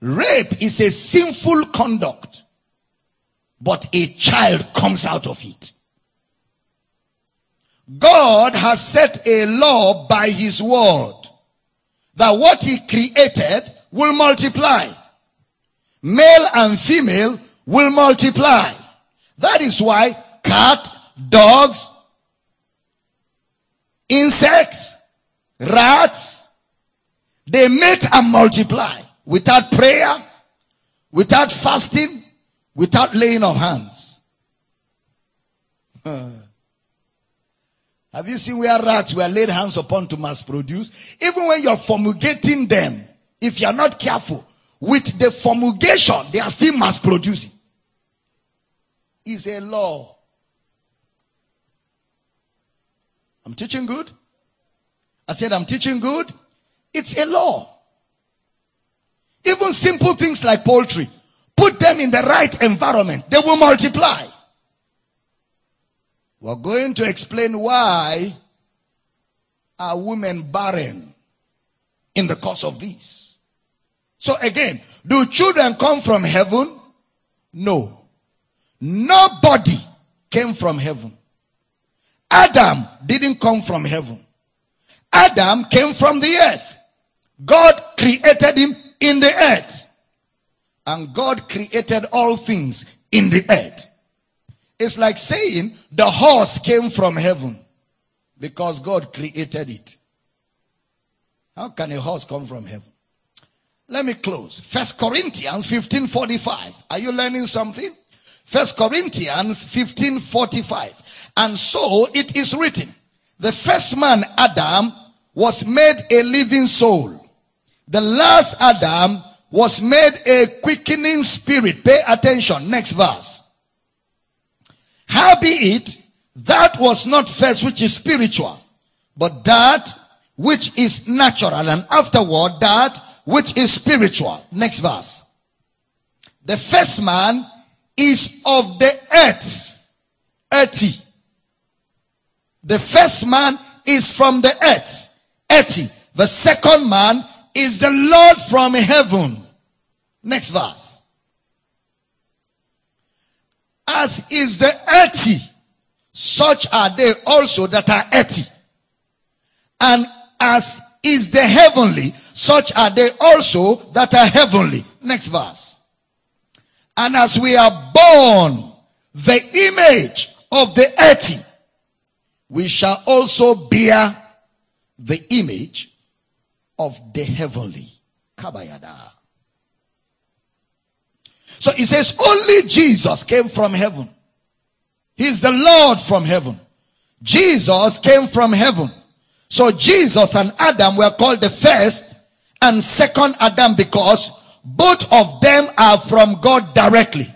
Rape is a sinful conduct, but a child comes out of it. God has set a law by his word that what he created will multiply male and female will multiply. That is why cat, dogs, insects, rats, they mate and multiply without prayer, without fasting, without laying of hands. Have you seen where rats were laid hands upon to mass produce? Even when you're fumigating them, if you're not careful, with the fumigation, they are still mass producing. Is a law. I'm teaching good. I said, I'm teaching good. It's a law. Even simple things like poultry, put them in the right environment, they will multiply. We're going to explain why are women barren in the course of this. So again, do children come from heaven? No. Nobody came from heaven. Adam didn't come from heaven. Adam came from the earth. God created him in the earth. And God created all things in the earth. It's like saying the horse came from heaven because God created it. How can a horse come from heaven? Let me close. First Corinthians 15:45. Are you learning something? First Corinthians 15:45. And so it is written, the first man Adam was made a living soul. The last Adam was made a quickening spirit. Pay attention. Next verse. Howbeit, that was not first which is spiritual, but that which is natural, and afterward that which is spiritual. Next verse. The first man is of the earth, earthy. The first man is from the earth, earthy. The second man is the Lord from heaven. Next verse. As is the earthy, such are they also that are earthy. And as is the heavenly, such are they also that are heavenly. Next verse. And as we are born the image of the earthy, we shall also bear the image of the heavenly. Kabayada. So he says, only Jesus came from heaven. He's the Lord from heaven. Jesus came from heaven. So Jesus and Adam were called the first and second Adam because both of them are from God directly.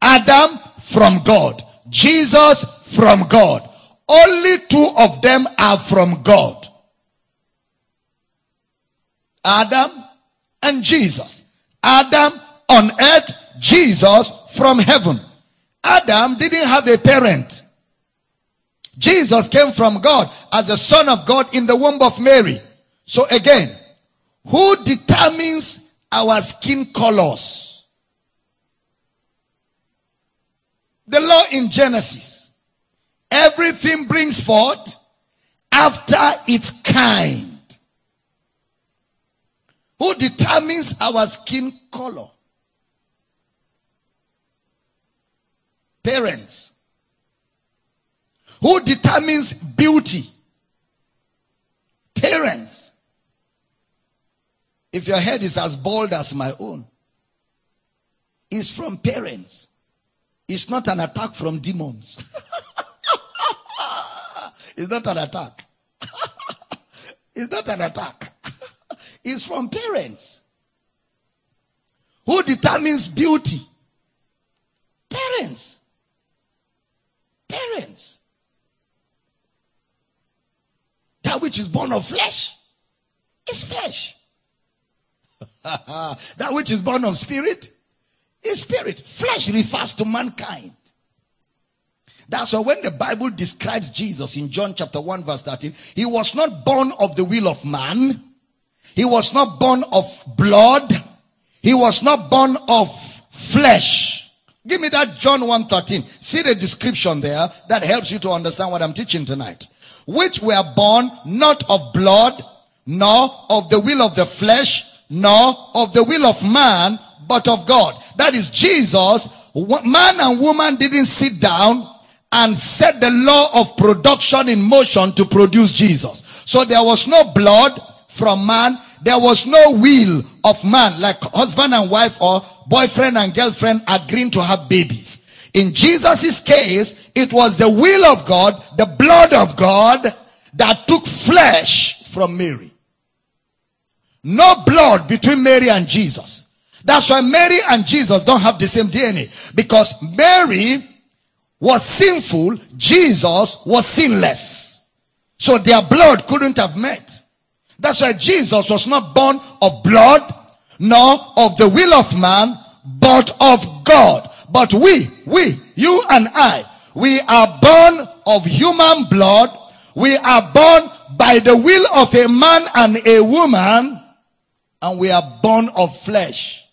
Adam from God. Jesus from God. Only two of them are from God. Adam and Jesus. Adam on earth, Jesus from heaven. Adam didn't have a parent. Jesus came from God as the son of God in the womb of Mary. So again, who determines our skin colors? The law in Genesis. Everything brings forth after its kind. Who determines our skin color? Parents. Who determines beauty? Parents. If your head is as bald as my own, it's from parents. It's not an attack from demons. it's not an attack. it's not an attack. it's from parents. Who determines beauty? Parents. Parents. That which is born of flesh is flesh. that which is born of spirit is spirit. Flesh refers to mankind. That's why when the Bible describes Jesus in John chapter 1 verse 13, he was not born of the will of man. He was not born of blood. He was not born of flesh. Give me that John 1:13. See the description there that helps you to understand what I'm teaching tonight. Which were born not of blood, nor of the will of the flesh, nor of the will of man, but of God. That is Jesus. Man and woman didn't sit down and set the law of production in motion to produce Jesus. So there was no blood from man. There was no will of man like husband and wife or boyfriend and girlfriend agreeing to have babies. In Jesus' case, it was the will of God, the blood of God that took flesh from Mary. No blood between Mary and Jesus. That's why Mary and Jesus don't have the same DNA. Because Mary was sinful, Jesus was sinless. So their blood couldn't have met. That's why Jesus was not born of blood, nor of the will of man, but of God. But we, we, you and I, we are born of human blood. We are born by the will of a man and a woman. And we are born of flesh.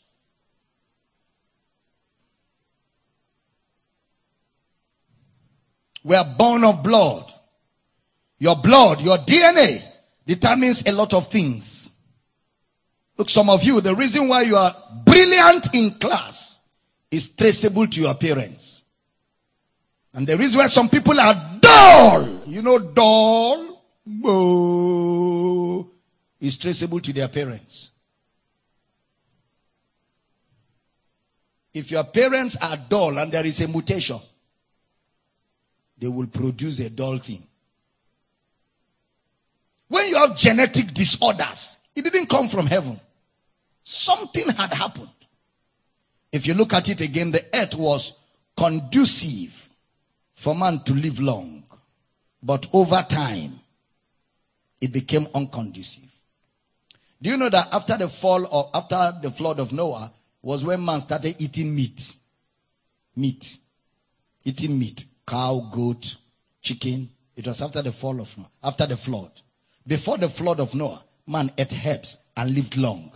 We are born of blood. Your blood, your DNA determines a lot of things. Look, some of you, the reason why you are brilliant in class is traceable to your parents. And the reason why some people are dull, you know, dull, oh, is traceable to their parents. If your parents are dull and there is a mutation, they will produce a dull thing. When you have genetic disorders, it didn't come from heaven. Something had happened. If you look at it again, the earth was conducive for man to live long. But over time, it became unconducive. Do you know that after the fall or after the flood of Noah was when man started eating meat? Meat. Eating meat. Cow, goat, chicken, It was after the fall of Noah, after the flood. Before the flood of Noah, man ate herbs and lived long.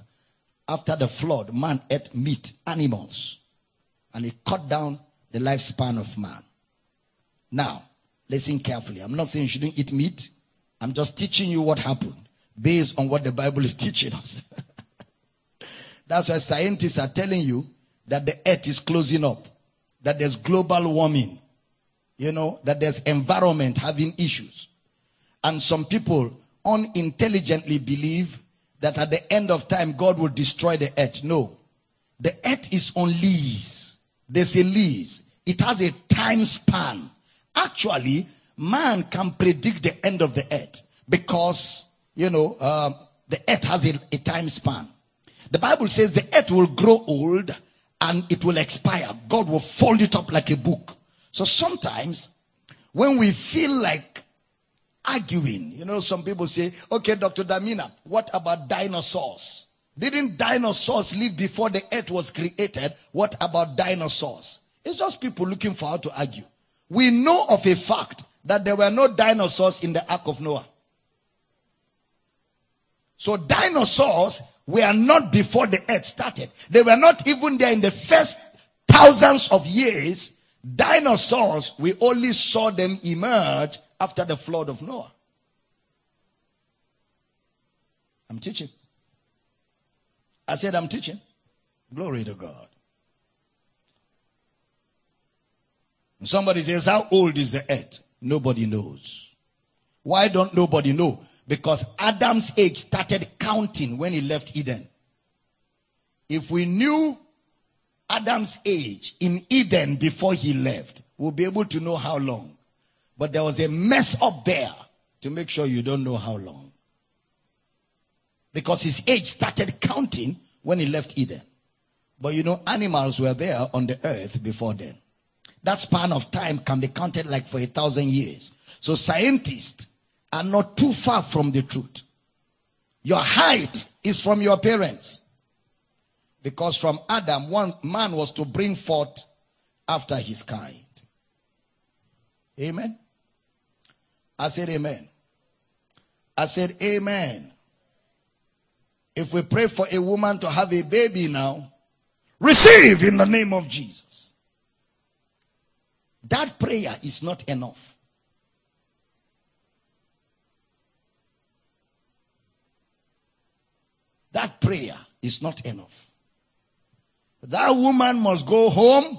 After the flood, man ate meat, animals, and it cut down the lifespan of man. Now, listen carefully. I'm not saying you shouldn't eat meat. I'm just teaching you what happened based on what the Bible is teaching us. That's why scientists are telling you that the earth is closing up, that there's global warming, you know, that there's environment having issues. And some people unintelligently believe that at the end of time, God will destroy the earth. No. The earth is on lease. There's a lease. It has a time span. Actually, man can predict the end of the earth because, you know, um, the earth has a, a time span. The Bible says the earth will grow old and it will expire. God will fold it up like a book. So sometimes when we feel like arguing, you know, some people say, okay, Dr. Damina, what about dinosaurs? Didn't dinosaurs live before the earth was created? What about dinosaurs? It's just people looking for how to argue. We know of a fact that there were no dinosaurs in the Ark of Noah. So dinosaurs were not before the earth started. They were not even there in the first thousands of years. Dinosaurs, we only saw them emerge after the flood of Noah. I'm teaching. I said, I'm teaching. Glory to God. somebody says, How old is the earth? Nobody knows. Why don't nobody know? Because Adam's age started counting when he left Eden. If we knew Adam's age in Eden before he left, we'll be able to know how long. But there was a mess up there to make sure you don't know how long. Because his age started counting when he left Eden. But you know, animals were there on the earth before then. That span of time can be counted like for a thousand years. So scientists are not too far from the truth. Your height is from your parents. Because from Adam, one man was to bring forth after his kind. Amen. I said amen. I said amen. If we pray for a woman to have a baby now, receive in the name of Jesus. That prayer is not enough. That prayer is not enough. That woman must go home.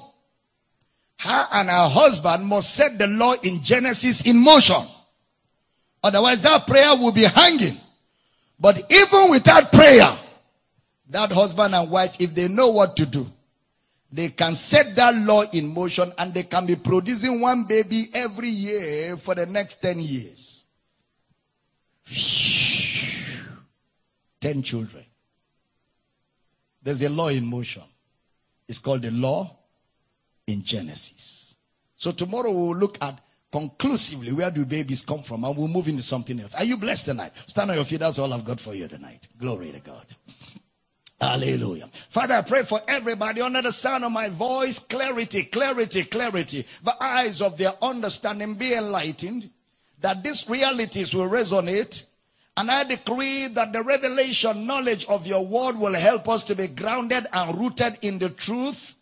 Her and her husband must set the law in Genesis in motion. Otherwise, that prayer will be hanging. But even without prayer, that husband and wife, if they know what to do, they can set that law in motion and they can be producing one baby every year for the next 10 years. 10 children. There's a law in motion. It's called the law in Genesis. So tomorrow we'll look at conclusively where do babies come from and we'll move into something else. Are you blessed tonight? Stand on your feet. That's all I've got for you tonight. Glory to God. Hallelujah. Father, I pray for everybody under the sound of my voice. Clarity, clarity, clarity. The eyes of their understanding be enlightened. That these realities will resonate and I decree that the revelation knowledge of your word will help us to be grounded and rooted in the truth.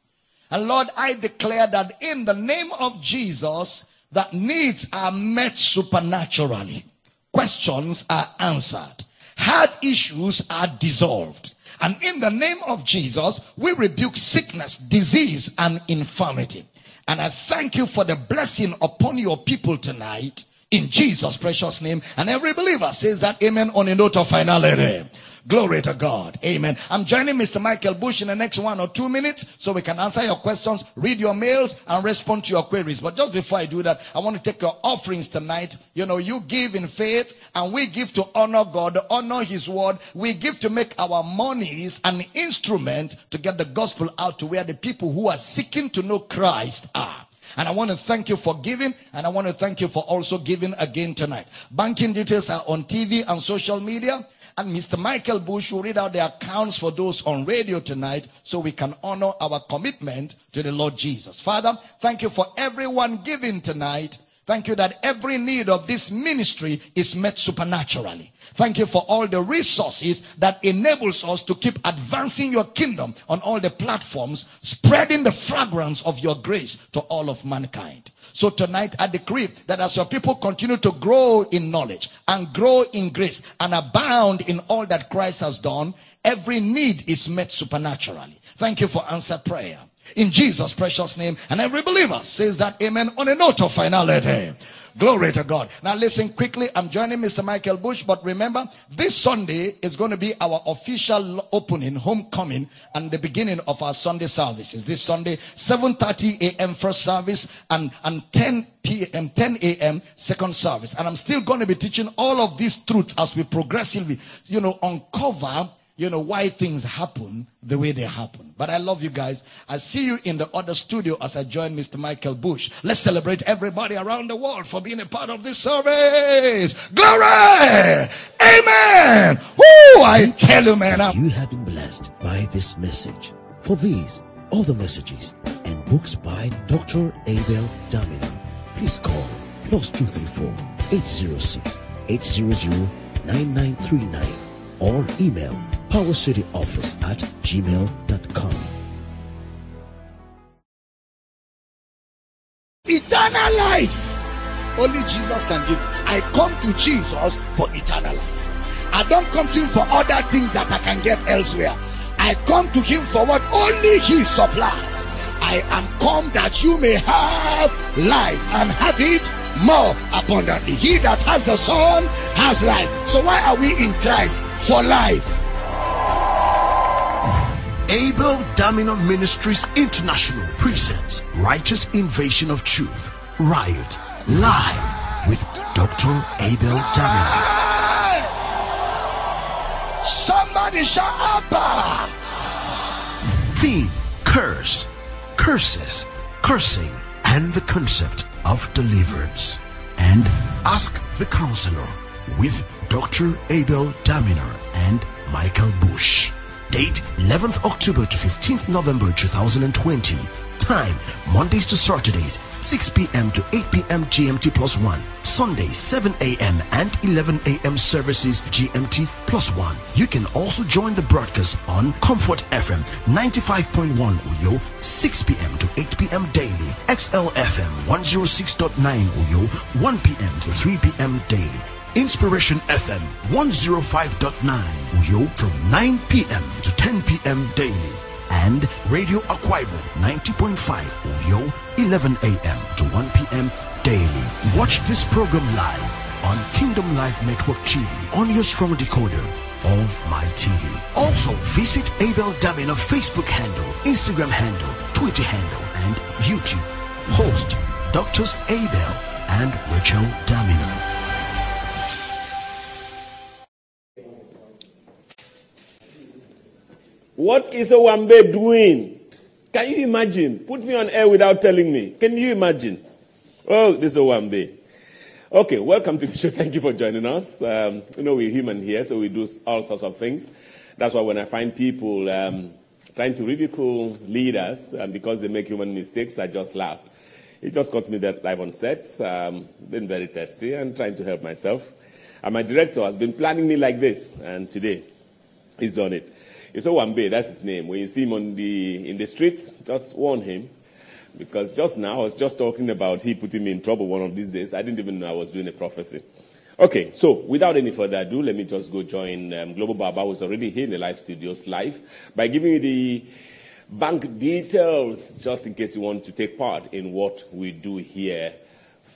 And Lord, I declare that in the name of Jesus, that needs are met supernaturally. Questions are answered. Hard issues are dissolved. And in the name of Jesus, we rebuke sickness, disease, and infirmity. And I thank you for the blessing upon your people tonight in Jesus' precious name. And every believer says that amen on a note of finality. Glory to God. Amen. I'm joining Mr. Michael Bush in the next one or two minutes so we can answer your questions, read your mails, and respond to your queries. But just before I do that, I want to take your offerings tonight. You know, you give in faith and we give to honor God, honor His word. We give to make our monies an instrument to get the gospel out to where the people who are seeking to know Christ are. And I want to thank you for giving, and I want to thank you for also giving again tonight. Banking details are on TV and social media. And Mr. Michael Bush will read out the accounts for those on radio tonight so we can honor our commitment to the Lord Jesus. Father, thank you for everyone giving tonight. Thank you that every need of this ministry is met supernaturally. Thank you for all the resources that enables us to keep advancing your kingdom on all the platforms, spreading the fragrance of your grace to all of mankind. So tonight I decree that as your people continue to grow in knowledge and grow in grace and abound in all that Christ has done, every need is met supernaturally. Thank you for answered prayer. In Jesus' precious name. And every believer says that amen on a note of finality. Glory to God. Now listen quickly. I'm joining Mr. Michael Bush, but remember this Sunday is going to be our official opening, homecoming, and the beginning of our Sunday services. This Sunday, 7:30 a.m. first service and and 10 p.m. 10 a.m. second service. And I'm still going to be teaching all of these truths as we progressively, you know, uncover you know, why things happen the way they happen. But I love you guys. I see you in the other studio as I join Mr. Michael Bush. Let's celebrate everybody around the world for being a part of this service. Glory! Amen! Woo! I tell you, man. I'm- You have been blessed by this message. For these, all the messages, and books by Dr. Abel Damina, please call plus 234 806 800 9939 or email powercityoffice at gmail.com. eternal life. Only Jesus can give it. I come to Jesus for eternal life. I don't come to him for other things that I can get elsewhere. I come to him for what only he supplies. I am come that you may have life and have it more abundantly. He that has the Son has life. So why are we in Christ? For life. Abel Damina Ministries International presents Righteous Invasion of Truth Riot live with Dr. Abel Damina. Hey! Somebody shout Abba! Theme Curse, Curses, Cursing, and the concept of deliverance. And Ask the Counselor with Dr. Abel Damina and Michael Bush. Date 11th October to 15th November 2020. Time Mondays to Saturdays 6 p.m. to 8 p.m. GMT plus 1. Sundays 7 a.m. and 11 a.m. services GMT plus 1. You can also join the broadcast on Comfort FM 95.1 Uyo 6 p.m. to 8 p.m. daily. XL FM 106.9 Uyo 1 p.m. to 3 p.m. daily. Inspiration FM 105.9 Uyo from 9 p.m. to 10 p.m. daily. And Radio Akwa Ibom 90.5 Uyo 11 a.m. to 1 p.m. daily. Watch this program live on Kingdom Life Network TV on your strong decoder or my TV. Also visit Abel Damina Facebook handle, Instagram handle, Twitter handle, and YouTube. Host Doctors Abel and Rachel Damina. What is Owambe doing? Can you imagine? Put me on air without telling me. Can you imagine? Oh, this is Owambe. Okay, welcome to the show. Thank you for joining us. Um, you know, we're human here, so we do all sorts of things. That's why when I find people um, trying to ridicule leaders um, because they make human mistakes, I just laugh. It just got me that live on set. Um, been very thirsty and trying to help myself. And my director has been planning me like this, and today he's done it. It's Owambe, that's his name. When you see him on the in the streets, just warn him. Because just now I was just talking about he putting me in trouble one of these days. I didn't even know I was doing a prophecy. Okay, so without any further ado, let me just go join um, Global Baba, who's already here in the live studios live, by giving you the bank details, just in case you want to take part in what we do here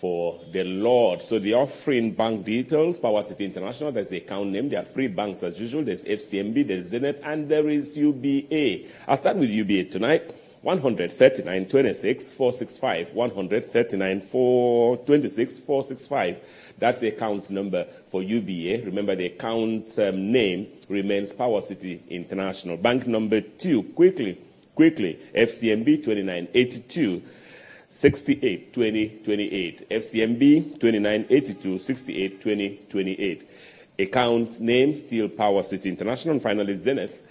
for the Lord. So the offering bank details, Power City International, there's the account name. There are three banks as usual. There's FCMB, there's Zenith, and there is UBA. I'll start with UBA tonight. 139 26 465 139 426 465 that's the account number for UBA remember the account um, name remains Power City International bank number 2 quickly quickly FCMB 2982 68 20 28 FCMB 2982 68 20 28 account name steel Power City International. And finally Zenith.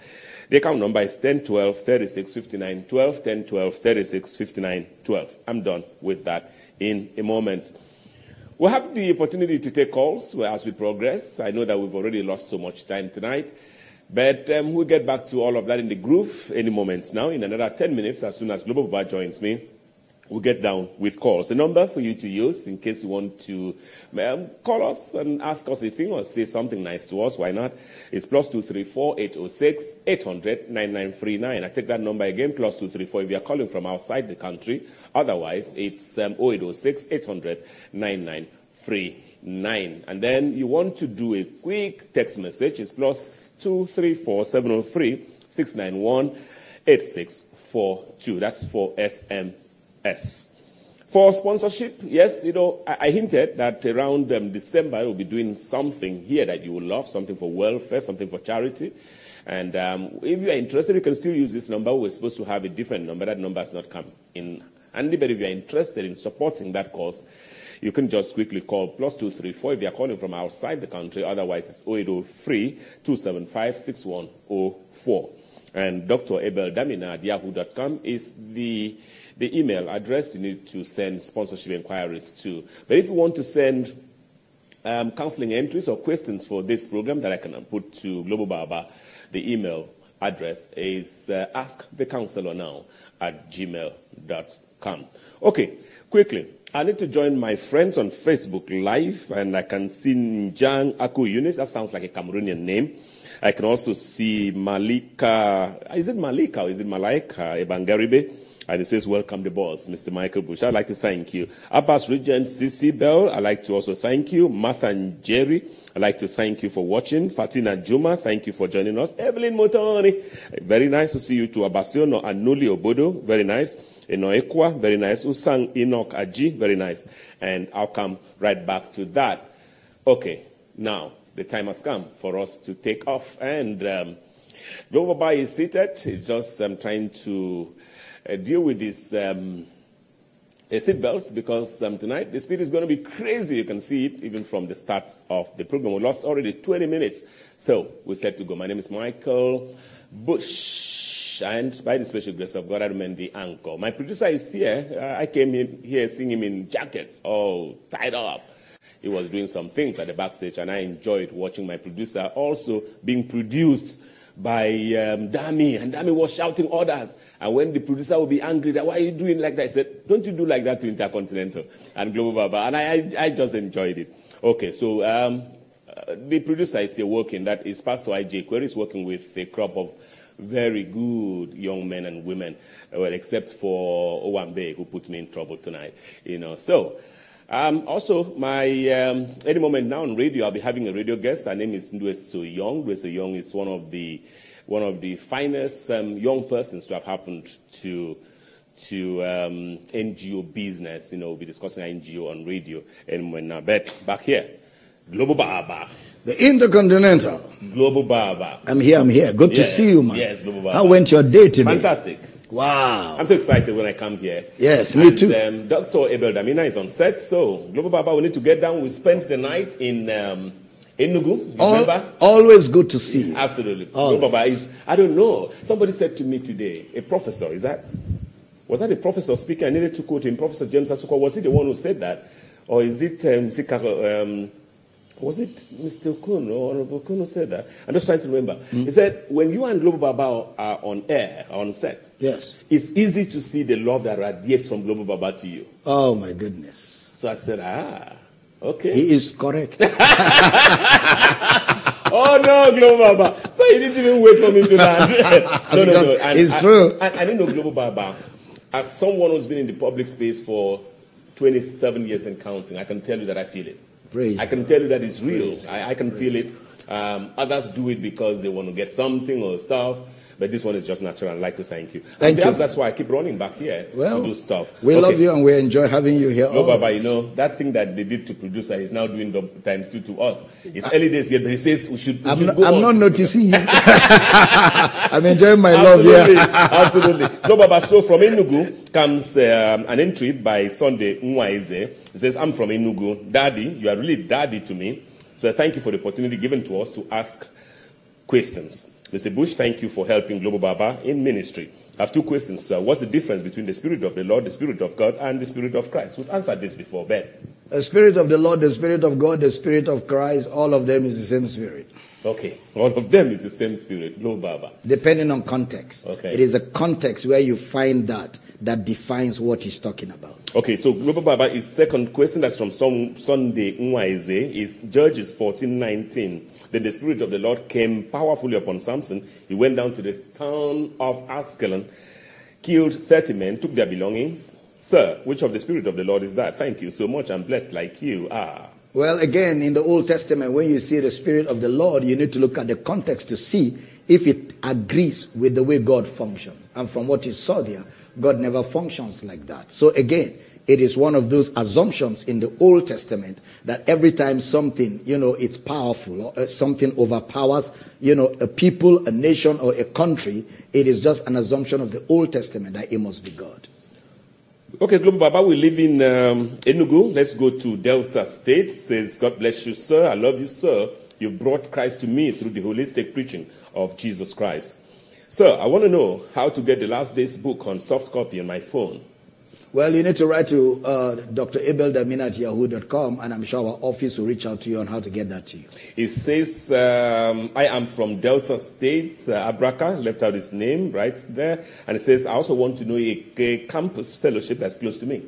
The account number is 10 12 36 59 12 10 12 36 59 12 I'm done with that in a moment. We'll have the opportunity to take calls as we progress. I know that we've already lost so much time tonight, but um, we'll get back to all of that in the groove any moment now. In another 10 minutes, as soon as Global Baba joins me, we'll get down with calls. The number for you to use in case you want to um, call us and ask us a thing or say something nice to us, why not? It's plus 234 806 800 9939. I take that number again, plus 234 if you're calling from outside the country. Otherwise, it's um, 0806 800 9939. And then you want to do a quick text message, it's plus 234 703 691 8642. That's for SMS. For sponsorship, yes, you know, I, I hinted that around um, December we'll be doing something here that you will love, something for welfare, something for charity. And um, if you are interested, you can still use this number. We're supposed to have a different number. That number has not come in handy, but if you are interested in supporting that cause, you can just quickly call plus 234 if you are calling from outside the country. Otherwise, it's 0803 275 6104. And Dr. Abel Damina at yahoo.com is the, the email address you need to send sponsorship inquiries to. But if you want to send um, counseling entries or questions for this program that I can put to Global Baba, the email address is uh, askthecounselor at gmail.com. Okay, quickly. I need to join my friends on Facebook Live, and I can see Njang Aku Yunus. That sounds like a Cameroonian name. I can also see Malika. Is it Malika or is it Malaika Ebangaribe? And it says, Welcome the boss, Mr. Michael Bush. I'd like to thank you. Abbas Regent CC Bell, I'd like to also thank you. Martha and Jerry, I'd like to thank you for watching. Fatina Juma, thank you for joining us. Evelyn Motoni, very nice to see you too. Abasiono Anuli Obodo, very nice. Enoekwa, very nice. Usang Enoch Aji, very nice. And I'll come right back to that. Okay, now the time has come for us to take off. And um, Global Bai is seated. He's just um, trying to deal with his um, uh, seatbelts because um, tonight the speed is going to be crazy. You can see it even from the start of the program. We lost already 20 minutes. So we said to go. My name is Michael Bush. And by the special grace of God, I remain the anchor. My producer is here. Uh, I came in here seeing him in jackets, all tied up he was doing some things at the backstage, and I enjoyed watching my producer also being produced by um, Dami, and Dami was shouting orders. And when the producer would be angry, that why are you doing like that? I said, don't you do like that to Intercontinental and Global Baba? And I, I, I just enjoyed it. Okay, so um, uh, the producer is here working. That is Pastor IJ Query is working with a crop of very good young men and women, well, except for Owambe, who put me in trouble tonight. You know, so. Um, also, my um, any moment now on radio, I'll be having a radio guest. Her name is Ndweso Young. Ndweso Young is one of the one of the finest um, young persons to have happened to to um, NGO business. You know, we'll be discussing NGO on radio any moment now. But back here, Global Baba. The Intercontinental. Global Baba. I'm here, I'm here. Good to see you, man. yes, Global Baba. How went your day today? Fantastic. Wow. I'm so excited when I come here. Yes, me And, too. Um, Dr. Abel Damina is on set, so Global Baba, we need to get down. We spent the night in um, Enugu. You Al- remember? always good to see you. Absolutely. Global Baba is, I don't know. Somebody said to me today, a professor, is that, was that a professor speaking? I needed to quote him, Professor James Asuko. Was he the one who said that? Or is it, um, um, was it Mr. Kun or Honorable Kun who said that? I'm just trying to remember. Hmm. He said, when you and Global Baba are on air, on set, Yes. it's easy to see the love that radiates from Global Baba to you. Oh, my goodness. So I said, ah, okay. He is correct. oh no, Global Baba. So he didn't even wait for me to land. no, no, no. Because it's I, true. I, I didn't know Global Baba. As someone who's been in the public space for 27 years and counting, I can tell you that I feel it. Praise I can tell you that it's real. I, I can feel it. Um, others do it because they want to get something or stuff. But this one is just natural. I'd like to thank you. Thank and perhaps you. that's why I keep running back here Well, to do stuff. We Okay. love you and we enjoy having you here. No, Baba, always. you know, that thing that they did to producer, he's now doing double times two to us. It's early days yet, but he says we should, we I'm, should not, I'm not noticing you. I'm enjoying my love Absolutely, here. absolutely. No, Baba, so from Enugu comes um, an entry by Sunday Nwaize. He says, I'm from Enugu. Daddy, you are really daddy to me. So thank you for the opportunity given to us to ask questions. Mr. Bush, thank you for helping Global Baba in ministry. I have two questions. Uh, what's the difference between the Spirit of the Lord, the Spirit of God, and the Spirit of Christ? We've answered this before, Ben. The Spirit of the Lord, the Spirit of God, the Spirit of Christ, all of them is the same Spirit. Okay, all of them is the same Spirit, Global Baba. Depending on context. Okay. It is a context where you find that that defines what he's talking about. Okay, so Global Baba, his second question that's from some Sunday Nwaize is Judges 14:19. Then the Spirit of the Lord came powerfully upon Samson. He went down to the town of Askelon, killed 30 men, took their belongings. Sir, which of the Spirit of the Lord is that? Thank you so much. I'm blessed like you are. Well, again, in the Old Testament, when you see the Spirit of the Lord, you need to look at the context to see if it agrees with the way God functions. And from what you saw there, God never functions like that. So again, it is one of those assumptions in the Old Testament that every time something, you know, it's powerful or uh, something overpowers, you know, a people, a nation, or a country, it is just an assumption of the Old Testament that it must be God. Okay, Global Baba, we live in um, Enugu. Let's go to Delta State. Says, God bless you, sir. I love you, sir. You've brought Christ to me through the holistic preaching of Jesus Christ. Sir, I want to know how to get the last day's book on soft copy on my phone. Well, you need to write to uh, Dr. Abel Damina at yahoo.com, and I'm sure our office will reach out to you on how to get that to you. It says, um, I am from Delta State. Uh, Abraka left out his name right there. And it says, I also want to know a, a campus fellowship that's close to me.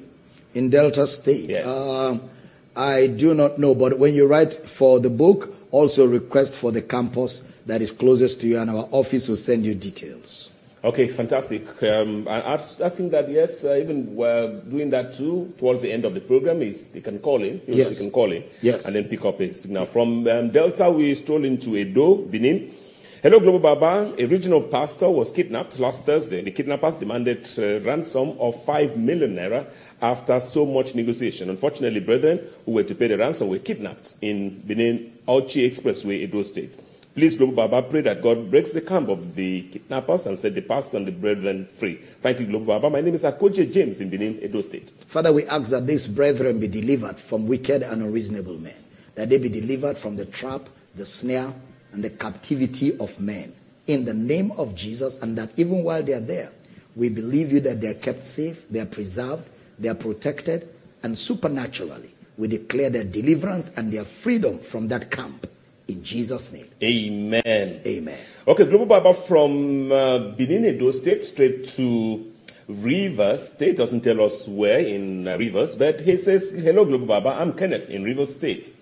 In Delta State? Yes. Um, I do not know, but when you write for the book, also request for the campus that is closest to you, and our office will send you details. Okay, fantastic. Um, and I, I think that, yes, uh, even we're doing that too towards the end of the program. Is they can call in. Yes. You can call in. Yes. And then pick up a signal. From um, Delta, we stroll into Edo, Benin. Hello, Global Baba. A regional pastor was kidnapped last Thursday. The kidnappers demanded a ransom of 5 million naira after so much negotiation. Unfortunately, brethren who were to pay the ransom were kidnapped in Benin Auchi Expressway, Edo State. Please, Global Baba, pray that God breaks the camp of the kidnappers and set the pastor and the brethren free. Thank you, Global Baba. My name is Akoje James in Benin, Edo State. Father, we ask that these brethren be delivered from wicked and unreasonable men, that they be delivered from the trap, the snare, and the captivity of men. In the name of Jesus, and that even while they are there, we believe you that they are kept safe, they are preserved, they are protected, and supernaturally, we declare their deliverance and their freedom from that camp. In Jesus' name. Amen. Amen. Okay, Global Baba from uh, Benin, Edo State, straight to Rivers State. Doesn't tell us where in uh, Rivers, but he says, Hello, Global Baba. I'm Kenneth in Rivers State.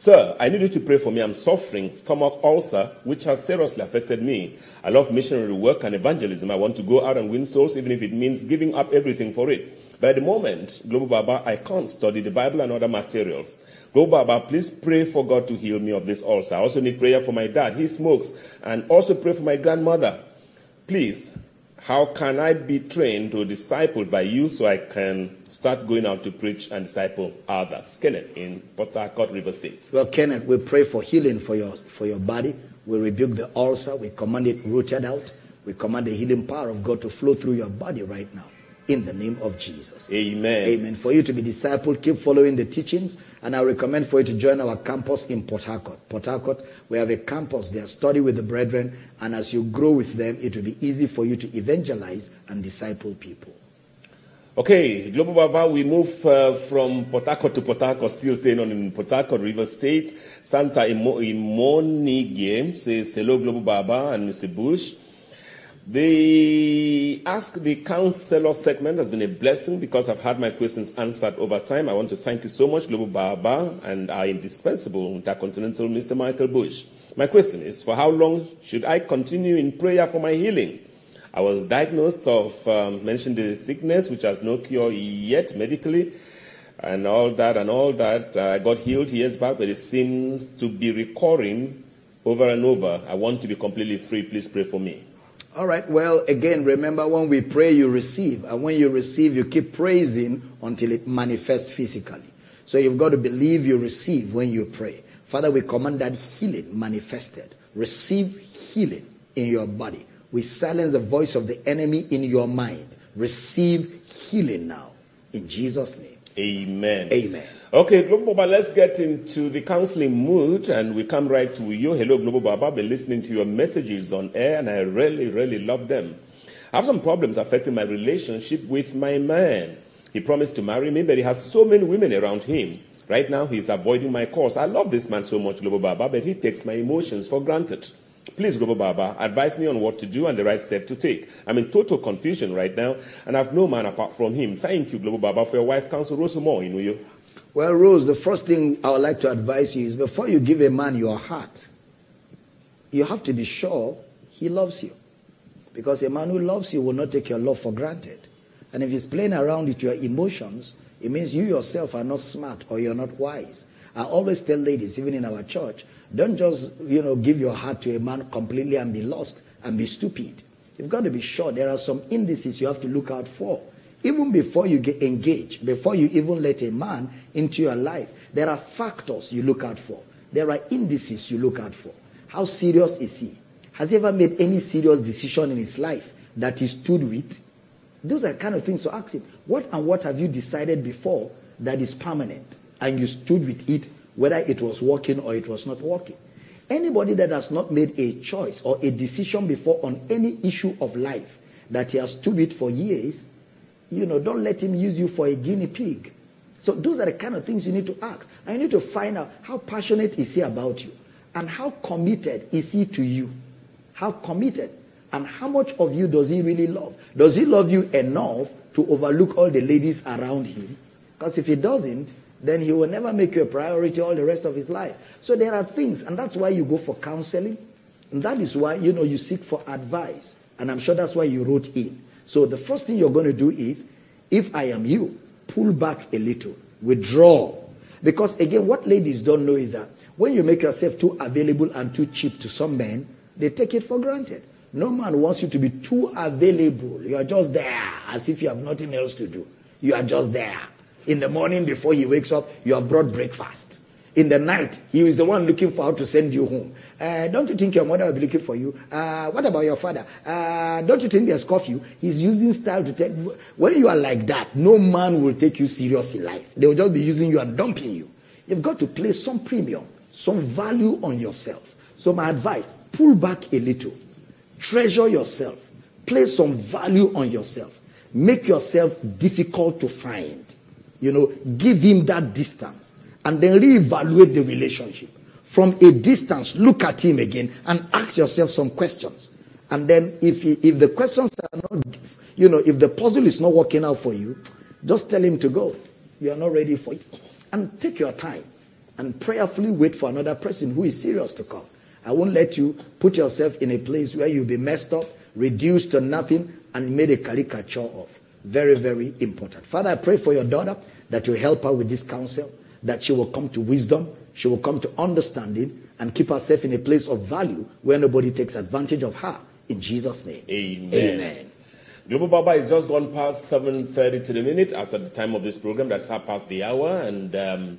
Sir, I need you to pray for me. I'm suffering stomach ulcer, which has seriously affected me. I love missionary work and evangelism. I want to go out and win souls, even if it means giving up everything for it. But at the moment, Global Baba, I can't study the Bible and other materials. Global Baba, please pray for God to heal me of this ulcer. I also need prayer for my dad. He smokes. And also pray for my grandmother. Please, how can I be trained or discipled by you so I can start going out to preach and disciple others? Kenneth in Port Harcourt, River State. Well, Kenneth, we pray for healing for your for your body. We rebuke the ulcer. We command it rooted out. We command the healing power of God to flow through your body right now. In the name of Jesus. Amen. Amen. For you to be discipled, keep following the teachings. And I recommend for you to join our campus in Port Harcourt. Port Harcourt, we have a campus there. Study with the brethren. And as you grow with them, it will be easy for you to evangelize and disciple people. Okay, Global Baba, we move uh, from Port Harcourt to Port Harcourt, still staying on in Port Harcourt, River State. Santa Imo- Imonige says, Hello, Global Baba and Mr. Bush. The Ask the Counselor segment has been a blessing because I've had my questions answered over time. I want to thank you so much, Global Baba, and our indispensable intercontinental Mr. Michael Bush. My question is For how long should I continue in prayer for my healing? I was diagnosed of um, mentioned the sickness, which has no cure yet medically, and all that and all that. Uh, I got healed years back, but it seems to be recurring over and over. I want to be completely free. Please pray for me. All right. Well, again, remember when we pray, you receive. And when you receive, you keep praising until it manifests physically. So you've got to believe you receive when you pray. Father, we command that healing manifested. Receive healing in your body. We silence the voice of the enemy in your mind. Receive healing now. In Jesus' name. Amen. Amen. Okay, Global Baba, let's get into the counseling mood and we come right to you. Hello, Global Baba. I've been listening to your messages on air and I really, really love them. I have some problems affecting my relationship with my man. He promised to marry me, but he has so many women around him. Right now, he's avoiding my course. I love this man so much, Global Baba, but he takes my emotions for granted. Please, Global Baba, advise me on what to do and the right step to take. I'm in total confusion right now, and I have no man apart from him. Thank you, Global Baba, for your wise counsel. Rosumo, Inuyo. Well, Rose, the first thing I would like to advise you is before you give a man your heart, you have to be sure he loves you. Because a man who loves you will not take your love for granted. And if he's playing around with your emotions, it means you yourself are not smart or you're not wise. I always tell ladies, even in our church, don't just, you know, give your heart to a man completely and be lost and be stupid. You've got to be sure there are some indices you have to look out for. Even before you get engaged, before you even let a man into your life, there are factors you look out for. There are indices you look out for. How serious is he? Has he ever made any serious decision in his life that he stood with? Those are kind of things to ask him. What and what have you decided before that is permanent and you stood with it, whether it was working or it was not working? Anybody that has not made a choice or a decision before on any issue of life that he has stood with for years, you know, don't let him use you for a guinea pig. So those are the kind of things you need to ask. And you need to find out how passionate is he about you and how committed is he to you. How committed and how much of you does he really love? Does he love you enough to overlook all the ladies around him? Because if he doesn't, then he will never make you a priority all the rest of his life. So there are things, and that's why you go for counseling. And that is why, you know, you seek for advice. And I'm sure that's why you wrote in. So the first thing you're going to do is, if I am you, pull back a little, withdraw. Because again, what ladies don't know is that when you make yourself too available and too cheap to some men, they take it for granted. No man wants you to be too available. You are just there as if you have nothing else to do. You are just there. In the morning before he wakes up, you have brought breakfast. In the night, he is the one looking for how to send you home. Uh, don't you think your mother will be looking for you? Uh, what about your father? Uh, don't you think there's you? He's using style to take. When you are like that, no man will take you serious in life. They will just be using you and dumping you. You've got to place some premium, some value on yourself. So my advice, pull back a little. Treasure yourself. Place some value on yourself. Make yourself difficult to find. You know, give him that distance and then reevaluate the relationship. From a distance, look at him again and ask yourself some questions. And then if he, if the questions are not, you know, if the puzzle is not working out for you, just tell him to go. You are not ready for it. And take your time and prayerfully wait for another person who is serious to come. I won't let you put yourself in a place where you'll be messed up, reduced to nothing, and made a caricature of. Very, very important. Father, I pray for your daughter that you help her with this counsel, that she will come to wisdom, she will come to understanding, and keep herself in a place of value where nobody takes advantage of her. In Jesus' name. Amen. Amen. Global Baba is just gone past 7.30 to the minute as at the time of this program. That's half past the hour. And um,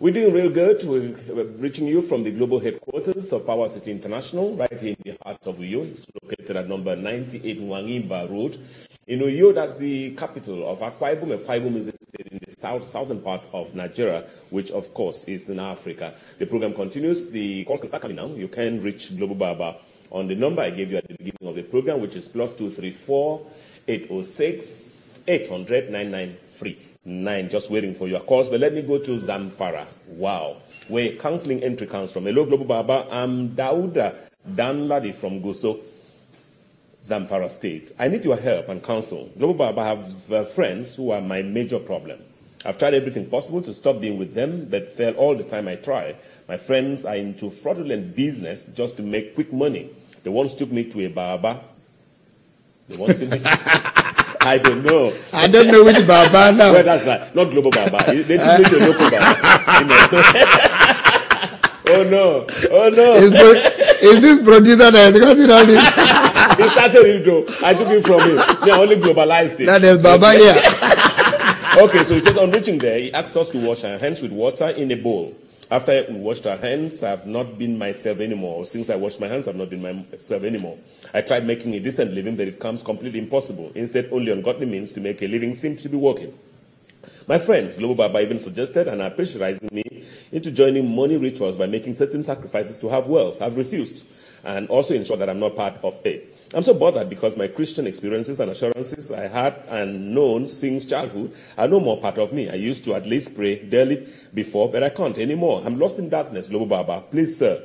we're doing real good. We're reaching you from the global headquarters of Power City International, right here in the heart of Uyo. It's located at number 98 Wangimba Road. In Uyo, that's the capital of Akwa Ibom. Akwa Ibom is in the south, southern part of Nigeria, which of course is in Africa. The program continues. The calls can start coming now. You can reach Global Baba on the number I gave you at the beginning of the program, which is plus 234 806 800 993. Just waiting for your calls. But let me go to Zamfara. Wow. Where counseling entry comes from. Hello, Global Baba. I'm Dauda Danladi from Gusau. Zamfara State. I need your help and counsel. Global Baba have uh, friends who are my major problem. I've tried everything possible to stop being with them, but fail all the time I try. My friends are into fraudulent business just to make quick money. They once took me to a Baba. They once took me. I don't know. I don't know which Baba now. Well, that's right. Not global Baba. They took me to a local Baba. You know, so oh no. Oh no. Is, pro- is this producer that is causing all this? He started it though. I took it from him. I only globalized it. That is Baba here. Okay, so he says on reaching there, he asked us to wash our hands with water in a bowl. After we washed our hands, I've not been myself anymore. Since I washed my hands, I've not been myself anymore. I tried making a decent living, but it comes completely impossible. Instead, only ungodly means to make a living seems to be working. My friends, Global Baba even suggested and are pressurizing me into joining money rituals by making certain sacrifices to have wealth. I've refused and also ensure that I'm not part of it. I'm so bothered because my Christian experiences and assurances I had and known since childhood are no more part of me. I used to at least pray daily before, but I can't anymore. I'm lost in darkness, Global Baba. Please, sir,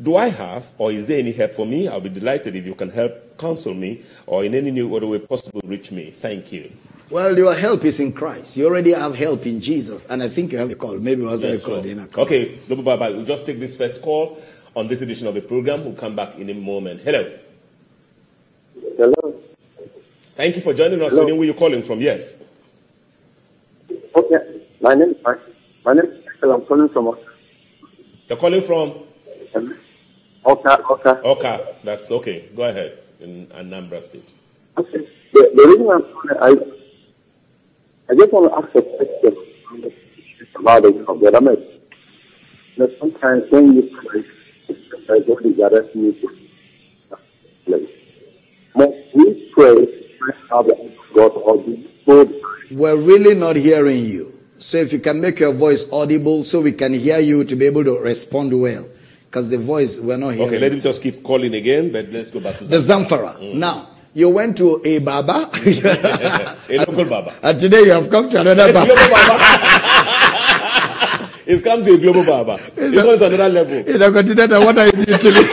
do I have, or is there any help for me? I'll be delighted if you can help counsel me, or in any new other way possible, reach me. Thank you. Well, your help is in Christ. You already have help in Jesus. And I think you have a call. Maybe it wasn't Yeah, a call. sure. call. Okay, Global Baba, we'll just take this first call on this edition of the program. We'll come back in a moment. Hello. Hello. Thank you for joining us. Hello. Where you're calling from? Yes. Okay. My name my, my name is. I'm calling from You're calling from? Awka Awka. Okay, that's okay. Go ahead. In Anambra State. Okay. The, the reason I'm calling, I I just want to ask a question about the government. You sometimes when you pray, I arresting you to place. Must we pray to have the hand of God or do we go We're really not hearing you. So if you can make your voice audible so we can hear you to be able to respond well. Because the voice, we're not hearing. Okay, let him just keep calling again, but let's go back to the Zam- Zamfara. Mm. Now, you went to a Baba. a local Baba. and today you have come to another Baba. it's come to a global Baba. This one is another level. You know, continue what are you doing to me?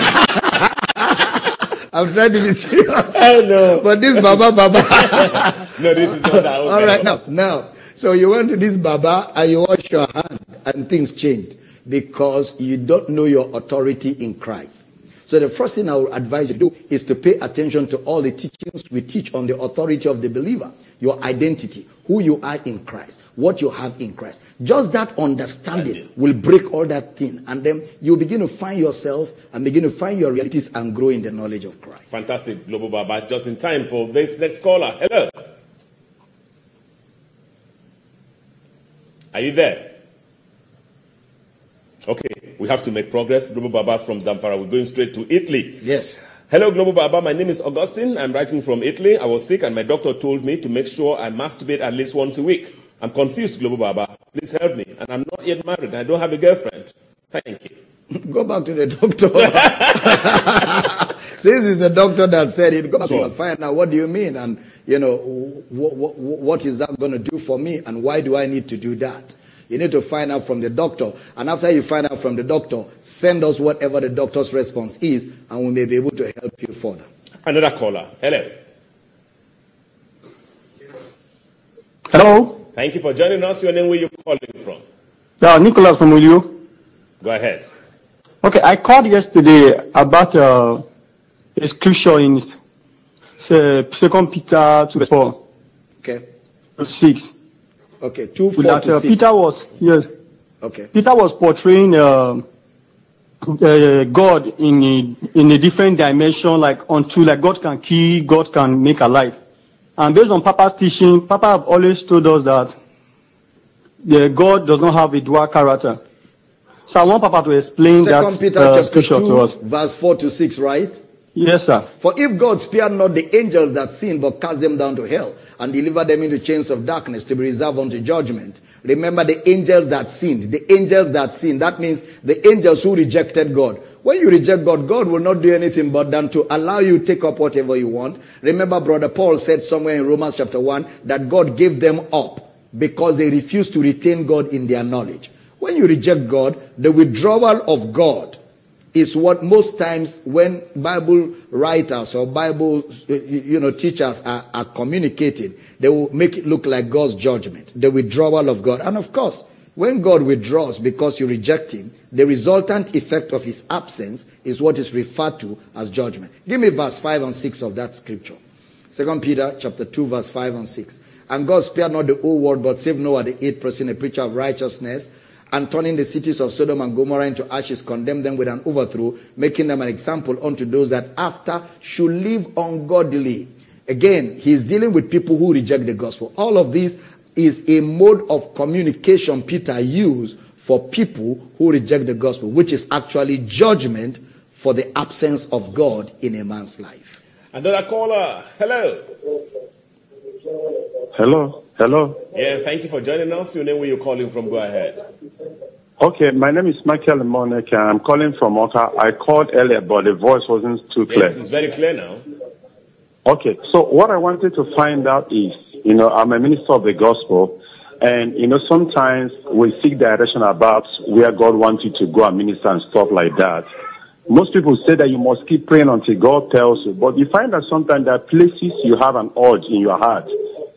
I'm trying to be serious. Oh know. But this Baba Baba. No, this is not that. All right, now, now. So you went to this Baba and you wash your hand and things changed because you don't know your authority in Christ. So the first thing I would advise you to do is to pay attention to all the teachings we teach on the authority of the believer, your identity, who you are in Christ, what you have in Christ. Just that understanding will break all that thing. And then you begin to find yourself and begin to find your realities and grow in the knowledge of Christ. Fantastic, Global Baba. Just in time for this next caller. Hello. Are you there? Okay, we have to make progress. Global Baba from Zamfara. We're going straight to Italy. Yes. Hello, Global Baba. My name is Augustine. I'm writing from Italy. I was sick, and my doctor told me to make sure I masturbate at least once a week. I'm confused, Global Baba. Please help me. And I'm not yet married. I don't have a girlfriend. Thank you. Go back to the doctor. this is the doctor that said it. Go back Sure. and find out what do you mean, and you know what, what, what is that going to do for me, and why do I need to do that? You need to find out from the doctor, and after you find out from the doctor, send us whatever the doctor's response is, and we may be able to help you further. Another caller. Hello. Hello, Thank you for joining us. Your name, where you calling from? yeah, Nicholas from Ulio. Go ahead. Okay, I called yesterday about uh, a scripture in uh, Second Peter two verse four Okay. six. Okay. Two four That to uh, six. Peter was yes, Okay. Peter was portraying uh, uh, God in a, in a different dimension, like unto like God can kill, God can make alive. And based on Papa's teaching, Papa have always told us that the God does not have a dual character. So I want Papa to explain Second that Peter uh, chapter scripture to two, us. verse four to six. Right. Yes, sir. For if God spared not the angels that sinned, but cast them down to hell, and delivered them into chains of darkness to be reserved unto judgment. Remember the angels that sinned. The angels that sinned. That means the angels who rejected God. When you reject God, God will not do anything but than to allow you take up whatever you want. Remember, brother Paul said somewhere in Romans chapter 1 that God gave them up because they refused to retain God in their knowledge. When you reject God, the withdrawal of God is what most times when Bible writers or Bible uh, you know teachers are, are communicating, they will make it look like God's judgment, the withdrawal of God. And of course, when God withdraws because you reject him, the resultant effect of his absence is what is referred to as judgment. Give me verse 5 and 6 of that scripture. Second Peter chapter 2, verse 5 and 6. And God spared not the whole world, but saved Noah, the eighth person, a preacher of righteousness, and turning the cities of Sodom and Gomorrah into ashes, condemned them with an overthrow, making them an example unto those that after should live ungodly. Again, he's dealing with people who reject the gospel. All of this is a mode of communication Peter used for people who reject the gospel, which is actually judgment for the absence of God in a man's life. Another caller. Hello. Hello. Hello. Yeah, thank you for joining us. Your name, where you're calling from, go ahead. Okay, my name is Michael Monica. I'm calling from Awka. I called earlier, but the voice wasn't too clear. Yes, it's very clear now. Okay, so what I wanted to find out is, you know, I'm a minister of the gospel, and you know, sometimes we seek direction about where God wants you to go and minister and stuff like that. Most people say that you must keep praying until God tells you, but you find that sometimes there are places you have an urge in your heart.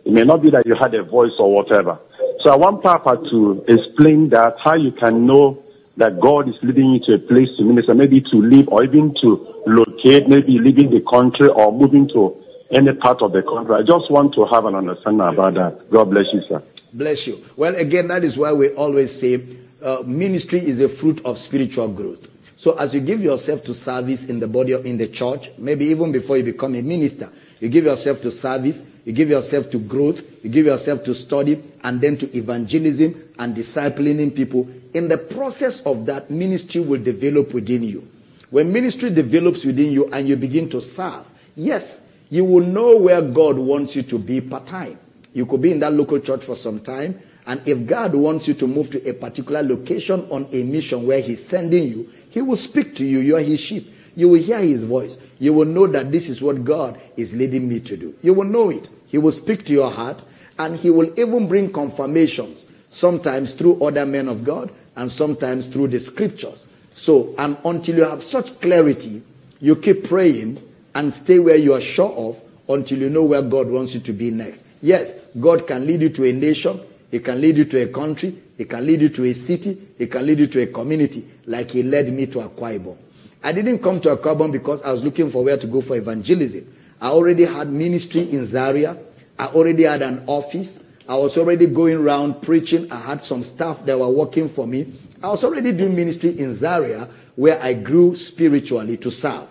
It may not be that you had a voice or whatever. So I want Papa to explain that how you can know that God is leading you to a place to minister, maybe to live or even to locate, maybe leaving the country or moving to any part of the country. I just want to have an understanding about that. God bless you, sir. Bless you. Well, again, that is why we always say uh, ministry is a fruit of spiritual growth. So as you give yourself to service in the body in the church, maybe even before you become a minister, you give yourself to service, you give yourself to growth, you give yourself to study, and then to evangelism and disciplining people. In the process of that, ministry will develop within you. When ministry develops within you and you begin to serve, yes, you will know where God wants you to be part time. You could be in that local church for some time, and if God wants you to move to a particular location on a mission where He's sending you, He will speak to you. You are His sheep. You will hear His voice. You will know that this is what God is leading me to do. You will know it. He will speak to your heart, and He will even bring confirmations, sometimes through other men of God, and sometimes through the scriptures. So, and until you have such clarity, you keep praying and stay where you are sure of until you know where God wants you to be next. Yes, God can lead you to a nation, He can lead you to a country, He can lead you to a city, He can lead you to a community, like He led me to Akwa. I didn't come to Akwa Ibom because I was looking for where to go for evangelism. I already had ministry in Zaria, I already had an office, I was already going around preaching, I had some staff that were working for me. I was already doing ministry in Zaria where I grew spiritually to serve.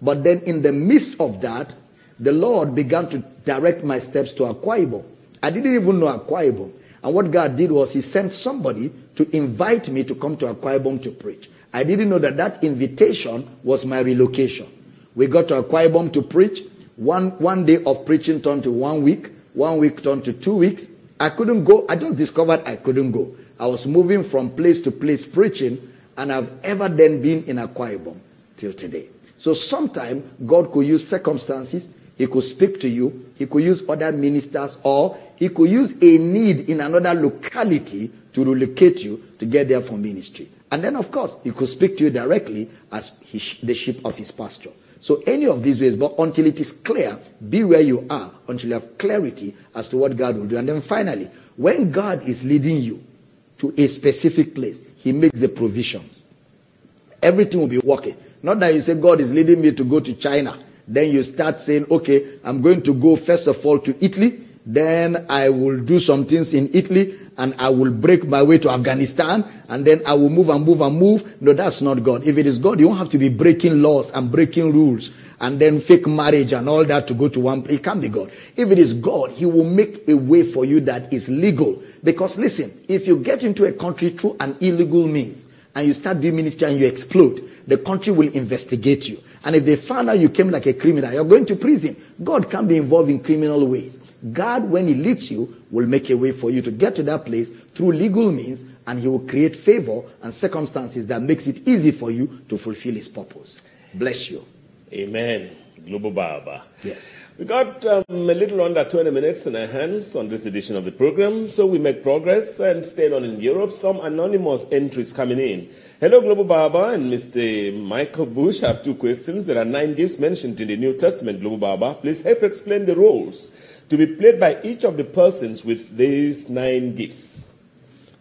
But then in the midst of that, the Lord began to direct my steps to Akwa. I didn't even know Akwa. And what God did was He sent somebody to invite me to come to Akwa to preach. I didn't know that that invitation was my relocation. We got to Akwa to preach. One, one day of preaching turned to one week. One week turned to two weeks. I couldn't go. I just discovered I couldn't go. I was moving from place to place preaching, and I've ever then been in Akwa till today. So sometimes God could use circumstances, He could speak to you, He could use other ministers, or He could use a need in another locality to relocate you to get there for ministry. And then, of course, He could speak to you directly as his, the sheep of His pasture. So any of these ways, but until it is clear, be where you are until you have clarity as to what God will do. And then finally, when God is leading you to a specific place, He makes the provisions. Everything will be working. Not that you say, God is leading me to go to China. Then you start saying, okay, I'm going to go first of all to Italy. Then I will do some things in Italy and I will break my way to Afghanistan and then I will move and move and move. No, that's not God. If it is God, you don't have to be breaking laws and breaking rules and then fake marriage and all that to go to one place. It can't be God. If it is God, He will make a way for you that is legal. Because listen, if you get into a country through an illegal means and you start doing ministry and you explode, the country will investigate you. And if they find out you came like a criminal, you're going to prison. God can't be involved in criminal ways. God, when He leads you, will make a way for you to get to that place through legal means, and He will create favor and circumstances that makes it easy for you to fulfill His purpose. Bless you. Amen. Global Baba. Yes. We got um, a little under 20 minutes in our hands on this edition of the program, so we make progress and staying on in Europe. Some anonymous entries coming in. Hello, Global Baba and Mr. Michael Bush. I have two questions. There are nine gifts mentioned in the New Testament, Global Baba. Please help explain the roles to be played by each of the persons with these nine gifts.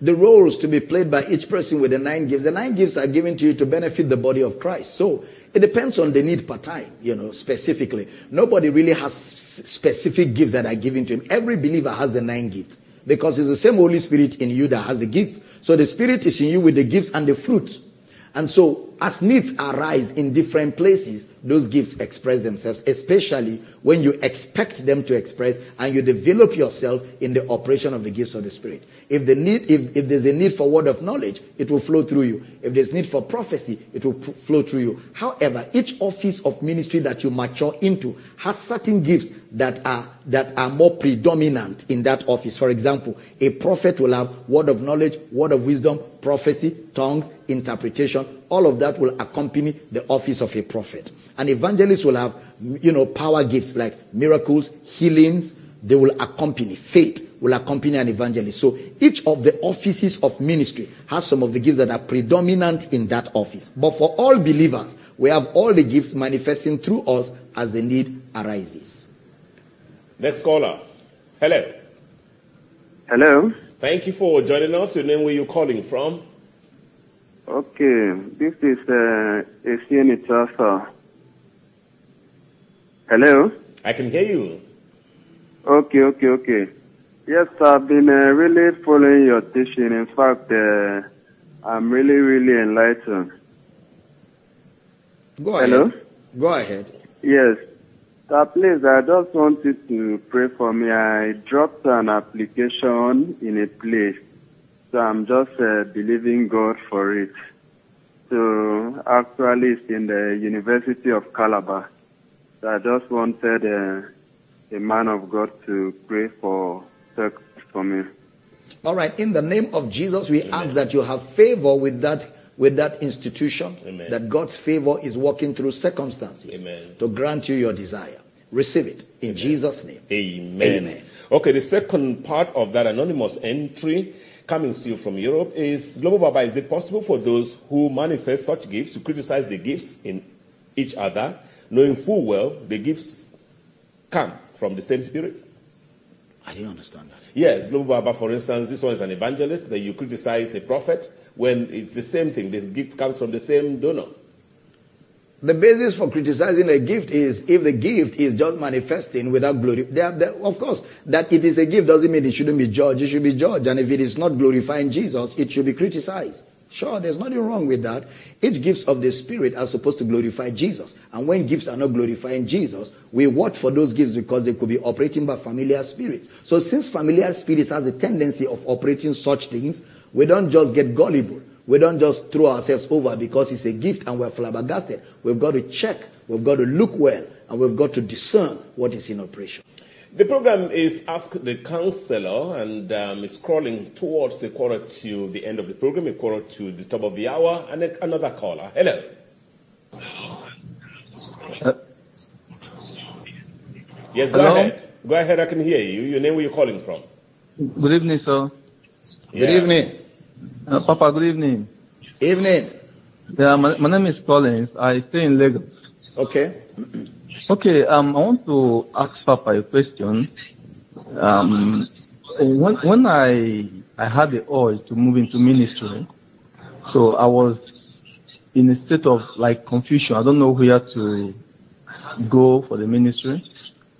The roles to be played by each person with the nine gifts. The nine gifts are given to you to benefit the body of Christ. So it depends on the need per time, you know, specifically. Nobody really has specific gifts that are given to him. Every believer has the nine gifts because it's the same Holy Spirit in you that has the gifts. So the Spirit is in you with the gifts and the fruit. And so as needs arise in different places, those gifts express themselves, especially when you expect them to express and you develop yourself in the operation of the gifts of the Spirit. If, the need, if, if there's a need for word of knowledge, it will flow through you. If there's need for prophecy, it will flow through you. However, each office of ministry that you mature into has certain gifts that are that are more predominant in that office. For example, a prophet will have word of knowledge, word of wisdom, prophecy, tongues, interpretation. All of that will accompany the office of a prophet. An evangelist will have, you know, power gifts like miracles, healings. They will accompany faith will accompany an evangelist. So each of the offices of ministry has some of the gifts that are predominant in that office. But for all believers, we have all the gifts manifesting through us as the need arises. Next caller. Hello. Hello. Thank you for joining us. Your name, where you calling from? Okay, this is uh, Esieni Tasa. Hello. I can hear you. Okay, okay, okay. Yes, I've been uh, really following your teaching. In fact, uh, I'm really, really enlightened. Go ahead. Hello? ahead. Go ahead. Yes. Sir, please, I just wanted to pray for me. I dropped an application in a place, so I'm just uh, believing God for it. So actually, it's in the University of Calabar. So I just wanted uh, a man of God to pray for success for me. All right. In the name of Jesus, we ask that you have favor with that with that institution. Amen. That God's favor is working through circumstances Amen. to grant you your desire. Receive it in Jesus' name. Amen. Amen. Okay, the second part of that anonymous entry coming still from Europe is Global Baba. Is it possible for those who manifest such gifts to criticize the gifts in each other, knowing full well the gifts come from the same spirit? I didn't understand that. Yes, Global Baba, for instance, this one is an evangelist, that you criticize a prophet when it's the same thing. The gift comes from the same donor. The basis for criticizing a gift is if the gift is just manifesting without glory. There, there- of course, that it is a gift doesn't mean it shouldn't be judged. It should be judged. And if it is not glorifying Jesus, it should be criticized. Sure, there's nothing wrong with that. Each gifts of the Spirit are supposed to glorify Jesus. And when gifts are not glorifying Jesus, we watch for those gifts because they could be operating by familiar spirits. So since familiar spirits has a tendency of operating such things, we don't just get gullible. We don't just throw ourselves over because it's a gift and we're flabbergasted. We've got to check, we've got to look well, and we've got to discern what is in operation. The program is Ask the Counselor and um, is crawling towards a quarter to the end of the program, a quarter to the top of the hour, and a- another caller. Hello. Yes, go Hello? ahead. Go ahead, I can hear you. Your name, where you're calling from? Good evening, sir. Good evening. Uh, Papa, good evening. Evening. Yeah, my, my name is Collins. I stay in Lagos. Okay. Okay, um, I want to ask Papa a question. Um, when, when I, I had the urge to move into ministry, so I was in a state of like confusion. I don't know where to go for the ministry.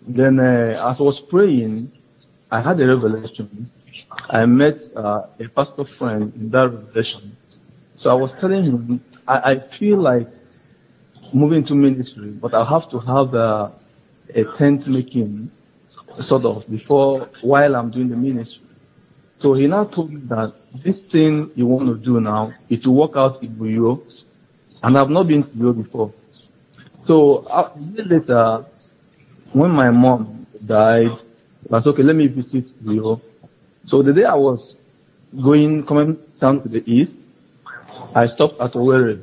Then, uh, as I was praying, I had a revelation. I met uh, a pastor friend in that revelation. So I was telling him, I, I feel like moving to ministry, but I have to have uh, a tent making sort of before while I'm doing the ministry. So he now told me that this thing you want to do now, it will work out in Buyo, and I've not been to Buyo before. So uh, a year later, when my mom died, I said, okay, let me visit Buyo. So the day I was going, coming down to the east, I stopped at Owerri.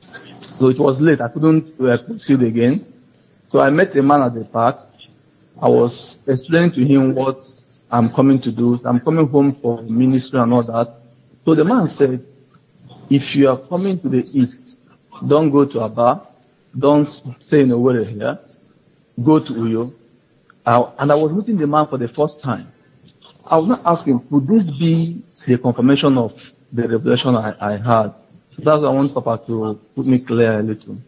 So it was late. I couldn't uh, proceed again. So I met a man at the park. I was explaining to him what I'm coming to do. I'm coming home for ministry and all that. So the man said, if you are coming to the east, don't go to Aba, don't stay in Owerri here, go to Uyo. And I was meeting the man for the first time. I was not asking, would this be the confirmation of the revelation I, I had? So that's why I want Papa to put me clear a little.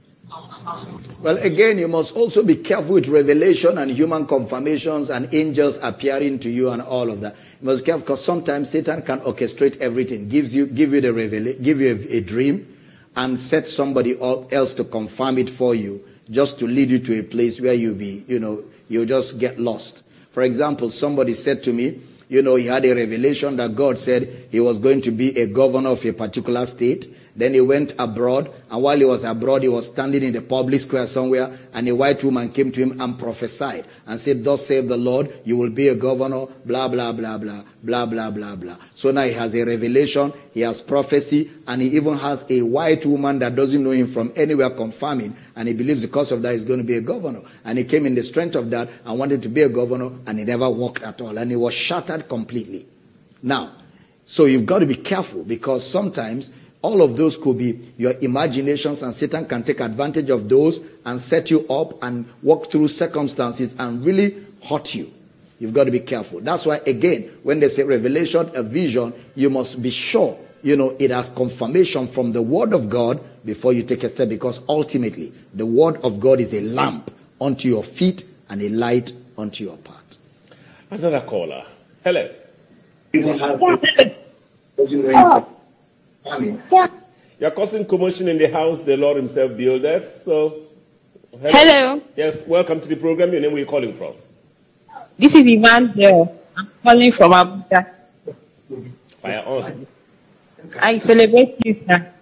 Well, again, you must also be careful with revelation and human confirmations and angels appearing to you and all of that. You must be careful because sometimes Satan can orchestrate everything, gives you, give you the revela- give you a, a dream, and set somebody else to confirm it for you, just to lead you to a place where you'll be, you know, you'll just get lost. For example, somebody said to me, you know, he had a revelation that God said he was going to be a governor of a particular state. Then he went abroad, and while he was abroad, he was standing in the public square somewhere, and a white woman came to him and prophesied and said, Thus save the Lord, you will be a governor, blah, blah, blah, blah, blah, blah, blah, blah. So now he has a revelation, he has prophecy, and he even has a white woman that doesn't know him from anywhere confirming, and he believes because of that he's going to be a governor. And he came in the strength of that and wanted to be a governor, and he never worked at all, and he was shattered completely. Now, so you've got to be careful because sometimes all of those could be your imaginations, and Satan can take advantage of those and set you up and walk through circumstances and really hurt you. You've got to be careful. That's why, again, when they say revelation, a vision, you must be sure, you know, it has confirmation from the Word of God before you take a step because ultimately the Word of God is a lamp unto your feet and a light unto your path. Another caller. Hello. You're causing commotion in the house the Lord Himself buildeth. So, hello. Hello. Yes, welcome to the program. Your name, where you calling from? This is Emmanuel. I'm calling from Abuja. Fire on. I celebrate you, sir.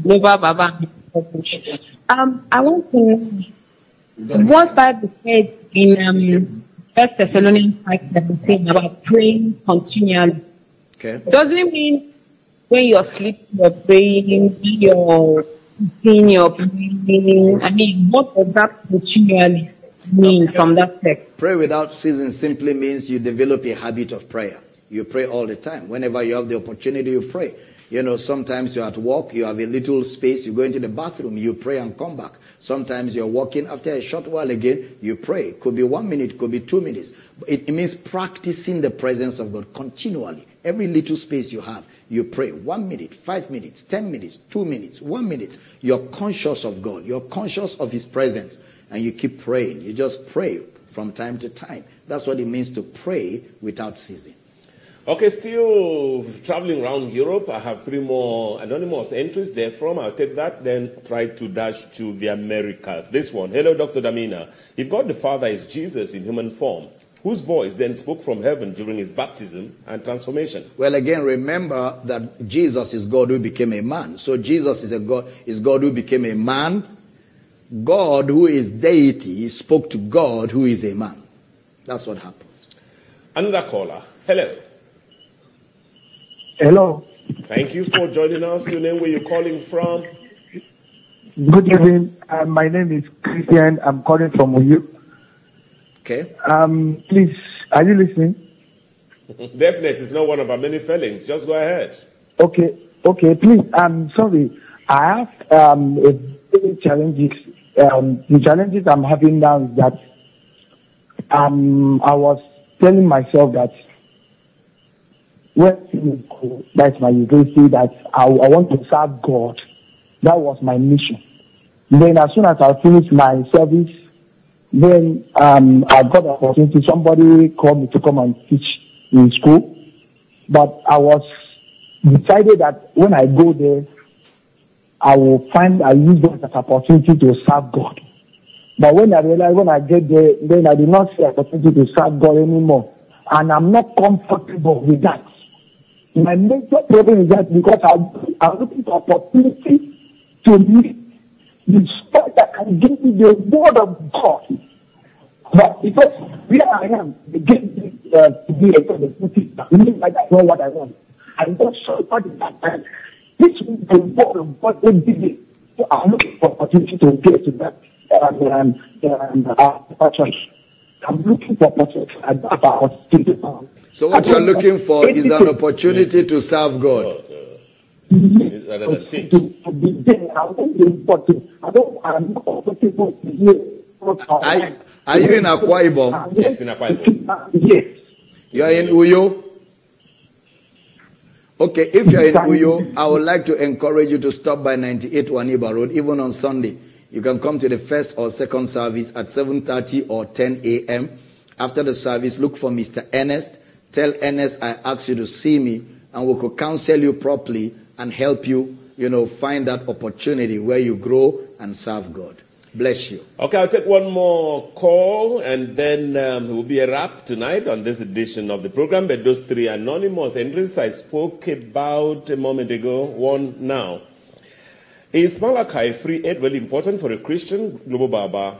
Global Baba. Um, I want to know what Bible said in um, First Thessalonians 5:17 about praying continually. Okay. Does it mean when you're sleeping, you're praying, when you're eating, you're praying? I mean, what does that continually mean from that text? Pray without ceasing simply means you develop a habit of prayer. You pray all the time. Whenever you have the opportunity, you pray. You know, sometimes you're at work, you have a little space, you go into the bathroom, you pray and come back. Sometimes you're walking, after a short while again, you pray. Could be one minute, could be two minutes. It, it means practicing the presence of God continually. Every little space you have, you pray. One minute, five minutes, ten minutes, two minutes, one minute. You're conscious of God. You're conscious of His presence. And you keep praying. You just pray from time to time. That's what it means to pray without ceasing. Okay, still traveling around Europe. I have three more anonymous entries there from. I'll take that, then try to dash to the Americas. This one. Hello, Dr. Damina. If God the Father is Jesus in human form, whose voice then spoke from heaven during his baptism and transformation? Well, again, remember that Jesus is God who became a man. So Jesus is a God, is God who became a man. God, who is deity, spoke to God, who is a man. That's what happened. Another caller. Hello. Hello. Thank you for joining us. Your name, where you're calling from? Good evening. Uh, my name is Christian. I'm calling from Uyo. Okay. Um, please, are you listening? Deafness is not one of our many failings. Just go ahead. Okay. Okay. Please, I'm sorry. I have um, a very challenges. Um, the challenges I'm having now is that um, I was telling myself that when that's my university that I, I want to serve God. That was my mission. Then as soon as I finished my service, then um, I got an opportunity. Somebody called me to come and teach in school, but I was decided that when I go there, I will find I use that as opportunity to serve God. But when I realized when I get there, then I did not see opportunity to serve God anymore, and I'm not comfortable with that. My major problem is that because I'm, I'm looking for opportunity to meet the spirit that can give me the word of God. But because where I am, they give me uh, to be a God of means like I know what I want. I'm not sure what is that time. This is the word of God will be me. So I'm looking for opportunity to get to that um, um, um, uh, church. I'm looking for opportunity. Don't opportunity. So what you're looking for is an opportunity to serve God. Rather than teach. to, to be there. I don't be important. I don't, I'm not comfortable to hear what Are, are you in Akwa Ibom? Yes, in Akwa Ibom. Yes. You are in Uyo? Okay, if you're in Uyo, I would like to encourage you to stop by 98 Nwaniba Road, even on Sunday. You can come to the first or second service at 7.30 or 10 a.m. After the service, look for Mr. Ernest. Tell Ernest I asked you to see me, and we could counsel you properly and help you you know, find that opportunity where you grow and serve God. Bless you. Okay, I'll take one more call and then um, it will be a wrap tonight on this edition of the program. But those three anonymous entries I spoke about a moment ago, one now. Is Malachi 3.8 really important for a Christian? Global Baba.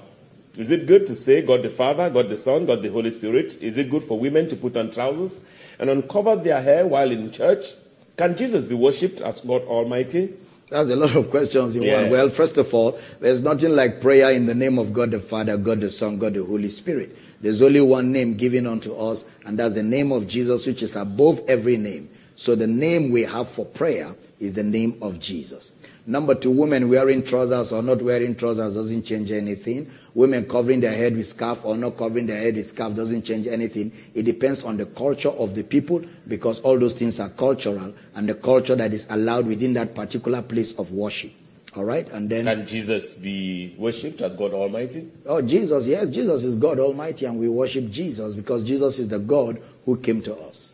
Is it good to say God the Father, God the Son, God the Holy Spirit? Is it good for women to put on trousers and uncover their hair while in church? Can Jesus be worshipped as God Almighty? That's a lot of questions in Yes. one. Well, first of all, there's nothing like prayer in the name of God the Father, God the Son, God the Holy Spirit. There's only one name given unto us, and that's the name of Jesus, which is above every name. So the name we have for prayer is the name of Jesus. Number two, women wearing trousers or not wearing trousers doesn't change anything. Women covering their head with scarf or not covering their head with scarf doesn't change anything. It depends on the culture of the people because all those things are cultural and the culture that is allowed within that particular place of worship. All right? And then, Can Jesus be worshipped as God Almighty? oh, Jesus, yes, Jesus is God Almighty and we worship Jesus because Jesus is the God who came to us.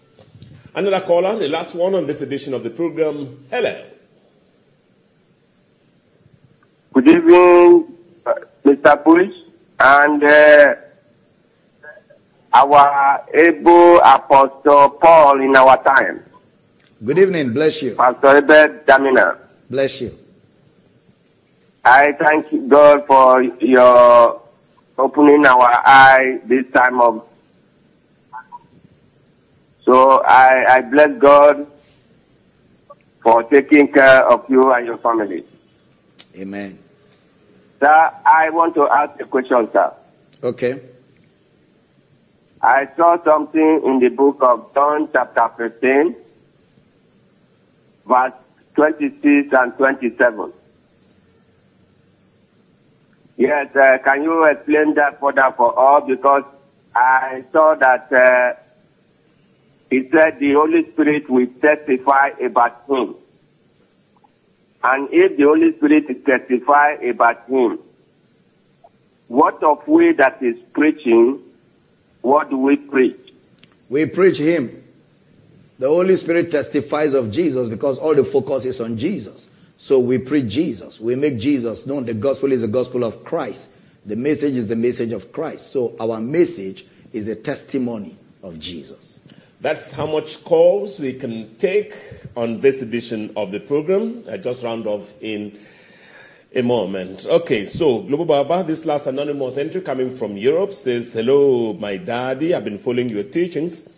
Another caller, the last one on this edition of the program. Hello. Good evening, uh, Mr. Bush, and uh, our able apostle Paul in our time, Good evening. Bless you. Pastor Abel Damina. Bless you. I thank God for your opening our eye this time of. So I, I bless God for taking care of you and your family. Amen. Sir, I want to ask a question, sir. Okay. I saw something in the book of John, chapter 15, verse 26 and 27. Yes, uh, can you explain that further for us? Because I saw that uh, he said the Holy Spirit will testify about him. And if the Holy Spirit testify about him, what of we that is preaching, what do we preach? We preach Him. The Holy Spirit testifies of Jesus because all the focus is on Jesus. So we preach Jesus. We make Jesus known. The gospel is the gospel of Christ. The message is the message of Christ. So our message is a testimony of Jesus. That's how much calls we can take on this edition of the program. I just round off in a moment. Okay, so Global Baba, this last anonymous entry coming from Europe says, Hello, my daddy. I've been following your teachings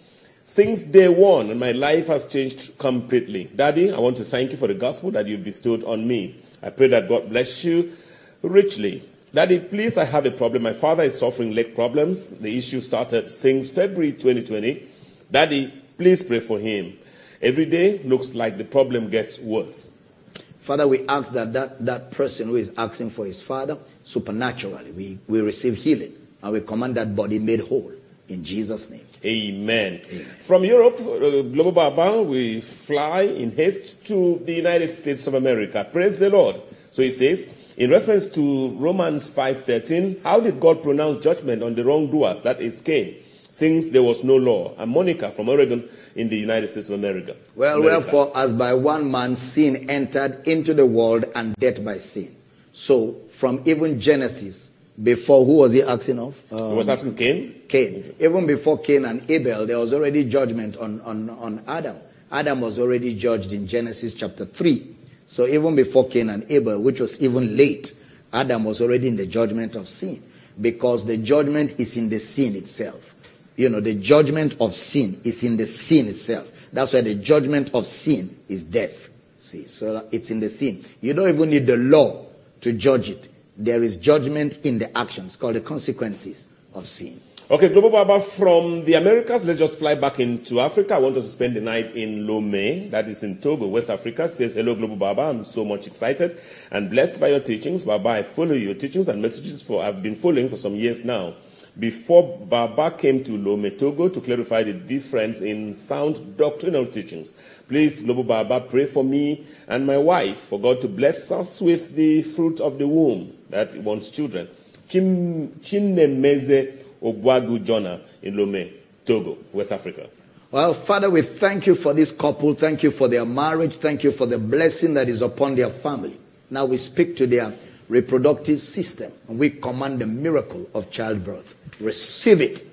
since day one, and my life has changed completely. Daddy, I want to thank you for the gospel that you've bestowed on me. I pray that God bless you richly. Daddy, please, I have a problem. My father is suffering leg problems. The issue started since February 2020. Daddy, please pray for him. Every day looks like the problem gets worse. Father, we ask that that, that person who is asking for his father, supernaturally, we, we receive healing and we command that body made whole in Jesus' name. Amen. From Europe, uh, Global Baba, we fly in haste to the United States of America. Praise the Lord. So he says, in reference to Romans 5.13, how did God pronounce judgment on the wrongdoers, that is Cain, since there was no law? And Monica from Oregon in the United States of America. Well, America. wherefore, as by one man sin entered into the world and death by sin. So, from even Genesis, before, who was he asking of? He was um, asking Cain? Cain. Even before Cain and Abel, there was already judgment on, on, on Adam. Adam was already judged in Genesis chapter 3. So even before Cain and Abel, which was even late, Adam was already in the judgment of sin. Because the judgment is in the sin itself. You know, the judgment of sin is in the sin itself. That's why the judgment of sin is death. See, so it's in the sin. You don't even need the law to judge it. There is judgment in the actions called the consequences of sin. Okay, Global Baba, from the Americas, let's just fly back into Africa. I want us to spend the night in Lomé, that is in Togo, West Africa. Says, hello, Global Baba. I'm so much excited and blessed by your teachings. Baba, I follow your teachings and messages for, I've been following for some years now. Before Baba came to Lomé, Togo to clarify the difference in sound doctrinal teachings. Please, Global Baba, pray for me and my wife for God to bless us with the fruit of the womb that wants children. Chim, Chinemeze Ogwagu Jonah in Lomé, Togo, West Africa. Well, Father, we thank you for this couple. Thank you for their marriage. Thank you for the blessing that is upon their family. Now we speak to their reproductive system and we command the miracle of childbirth. Receive it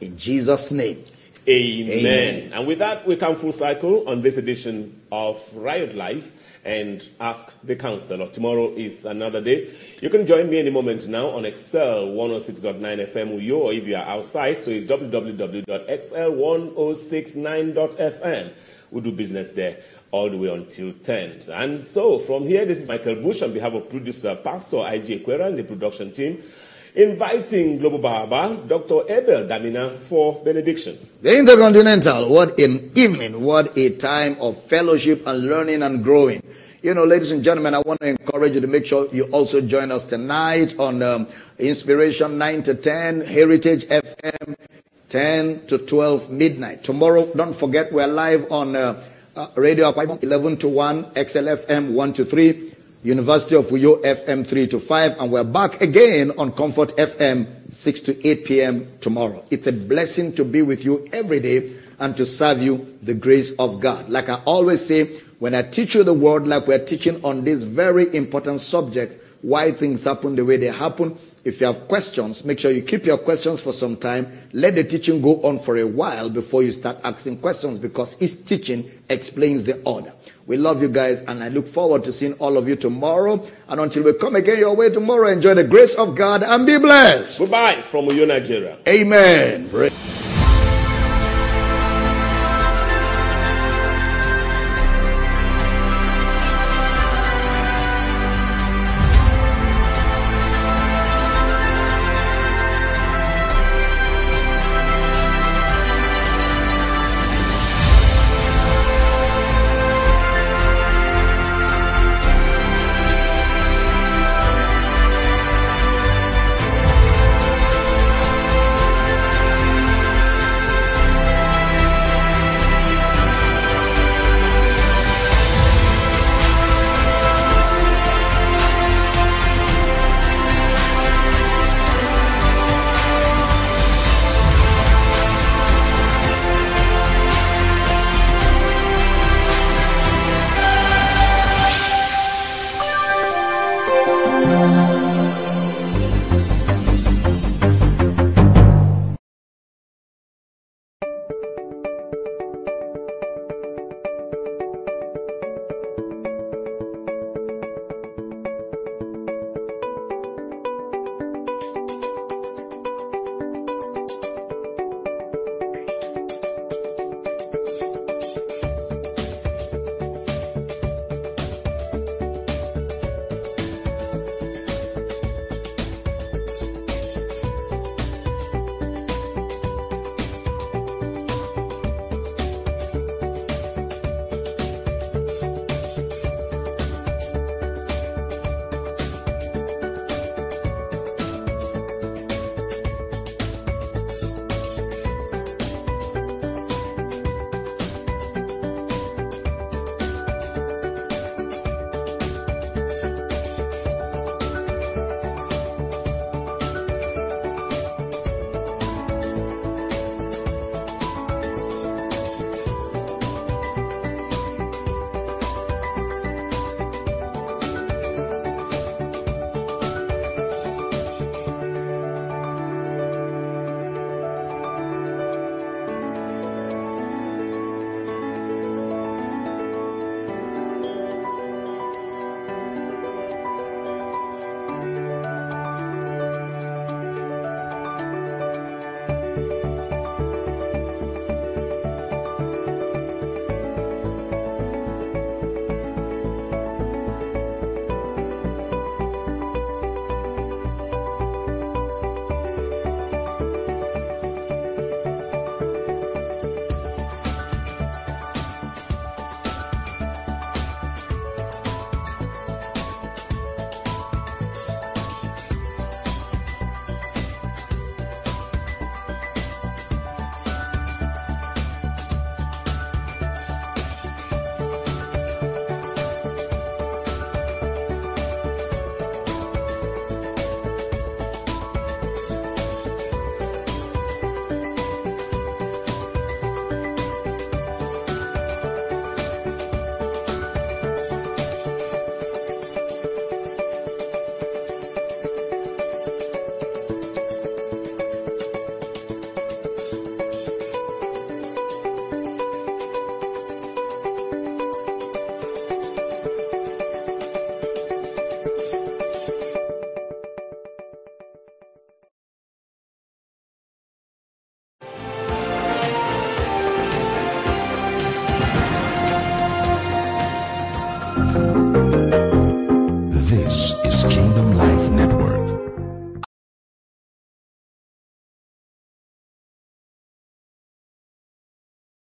in Jesus' name. Amen. Amen. And with that, we come full cycle on this edition of Riot Life and ask the counselor. Tomorrow is another day. You can join me any moment now on XL 106.9 FM Uyo, or if you are outside, so it's www.xl1069.fm. We do business there all the way until 10. And so from here, this is Michael Bush on behalf of producer Pastor I.J. Quera and the production team, inviting Global Baba, Dr. Abel Damina for benediction. The Intercontinental, what an evening, what a time of fellowship and learning and growing. You know, ladies and gentlemen, I want to encourage you to make sure you also join us tonight on um, Inspiration 9 to 10, Heritage FM 10 to 12 midnight. Tomorrow, don't forget, we're live on uh, uh, Radio Akwa 11 to 1, XLFM 1 to 3, University of Uyo FM 3 to 5, and we're back again on Comfort FM 6 to 8 p.m. tomorrow. It's a blessing to be with you every day and to serve you the grace of God. Like I always say, when I teach you the word, like we're teaching on this very important subject, why things happen the way they happen. If you have questions, make sure you keep your questions for some time. Let the teaching go on for a while before you start asking questions because each teaching explains the order. We love you guys and I look forward to seeing all of you tomorrow. And until we come again your way tomorrow, enjoy the grace of God and be blessed. Goodbye from Uyo, Nigeria. Amen.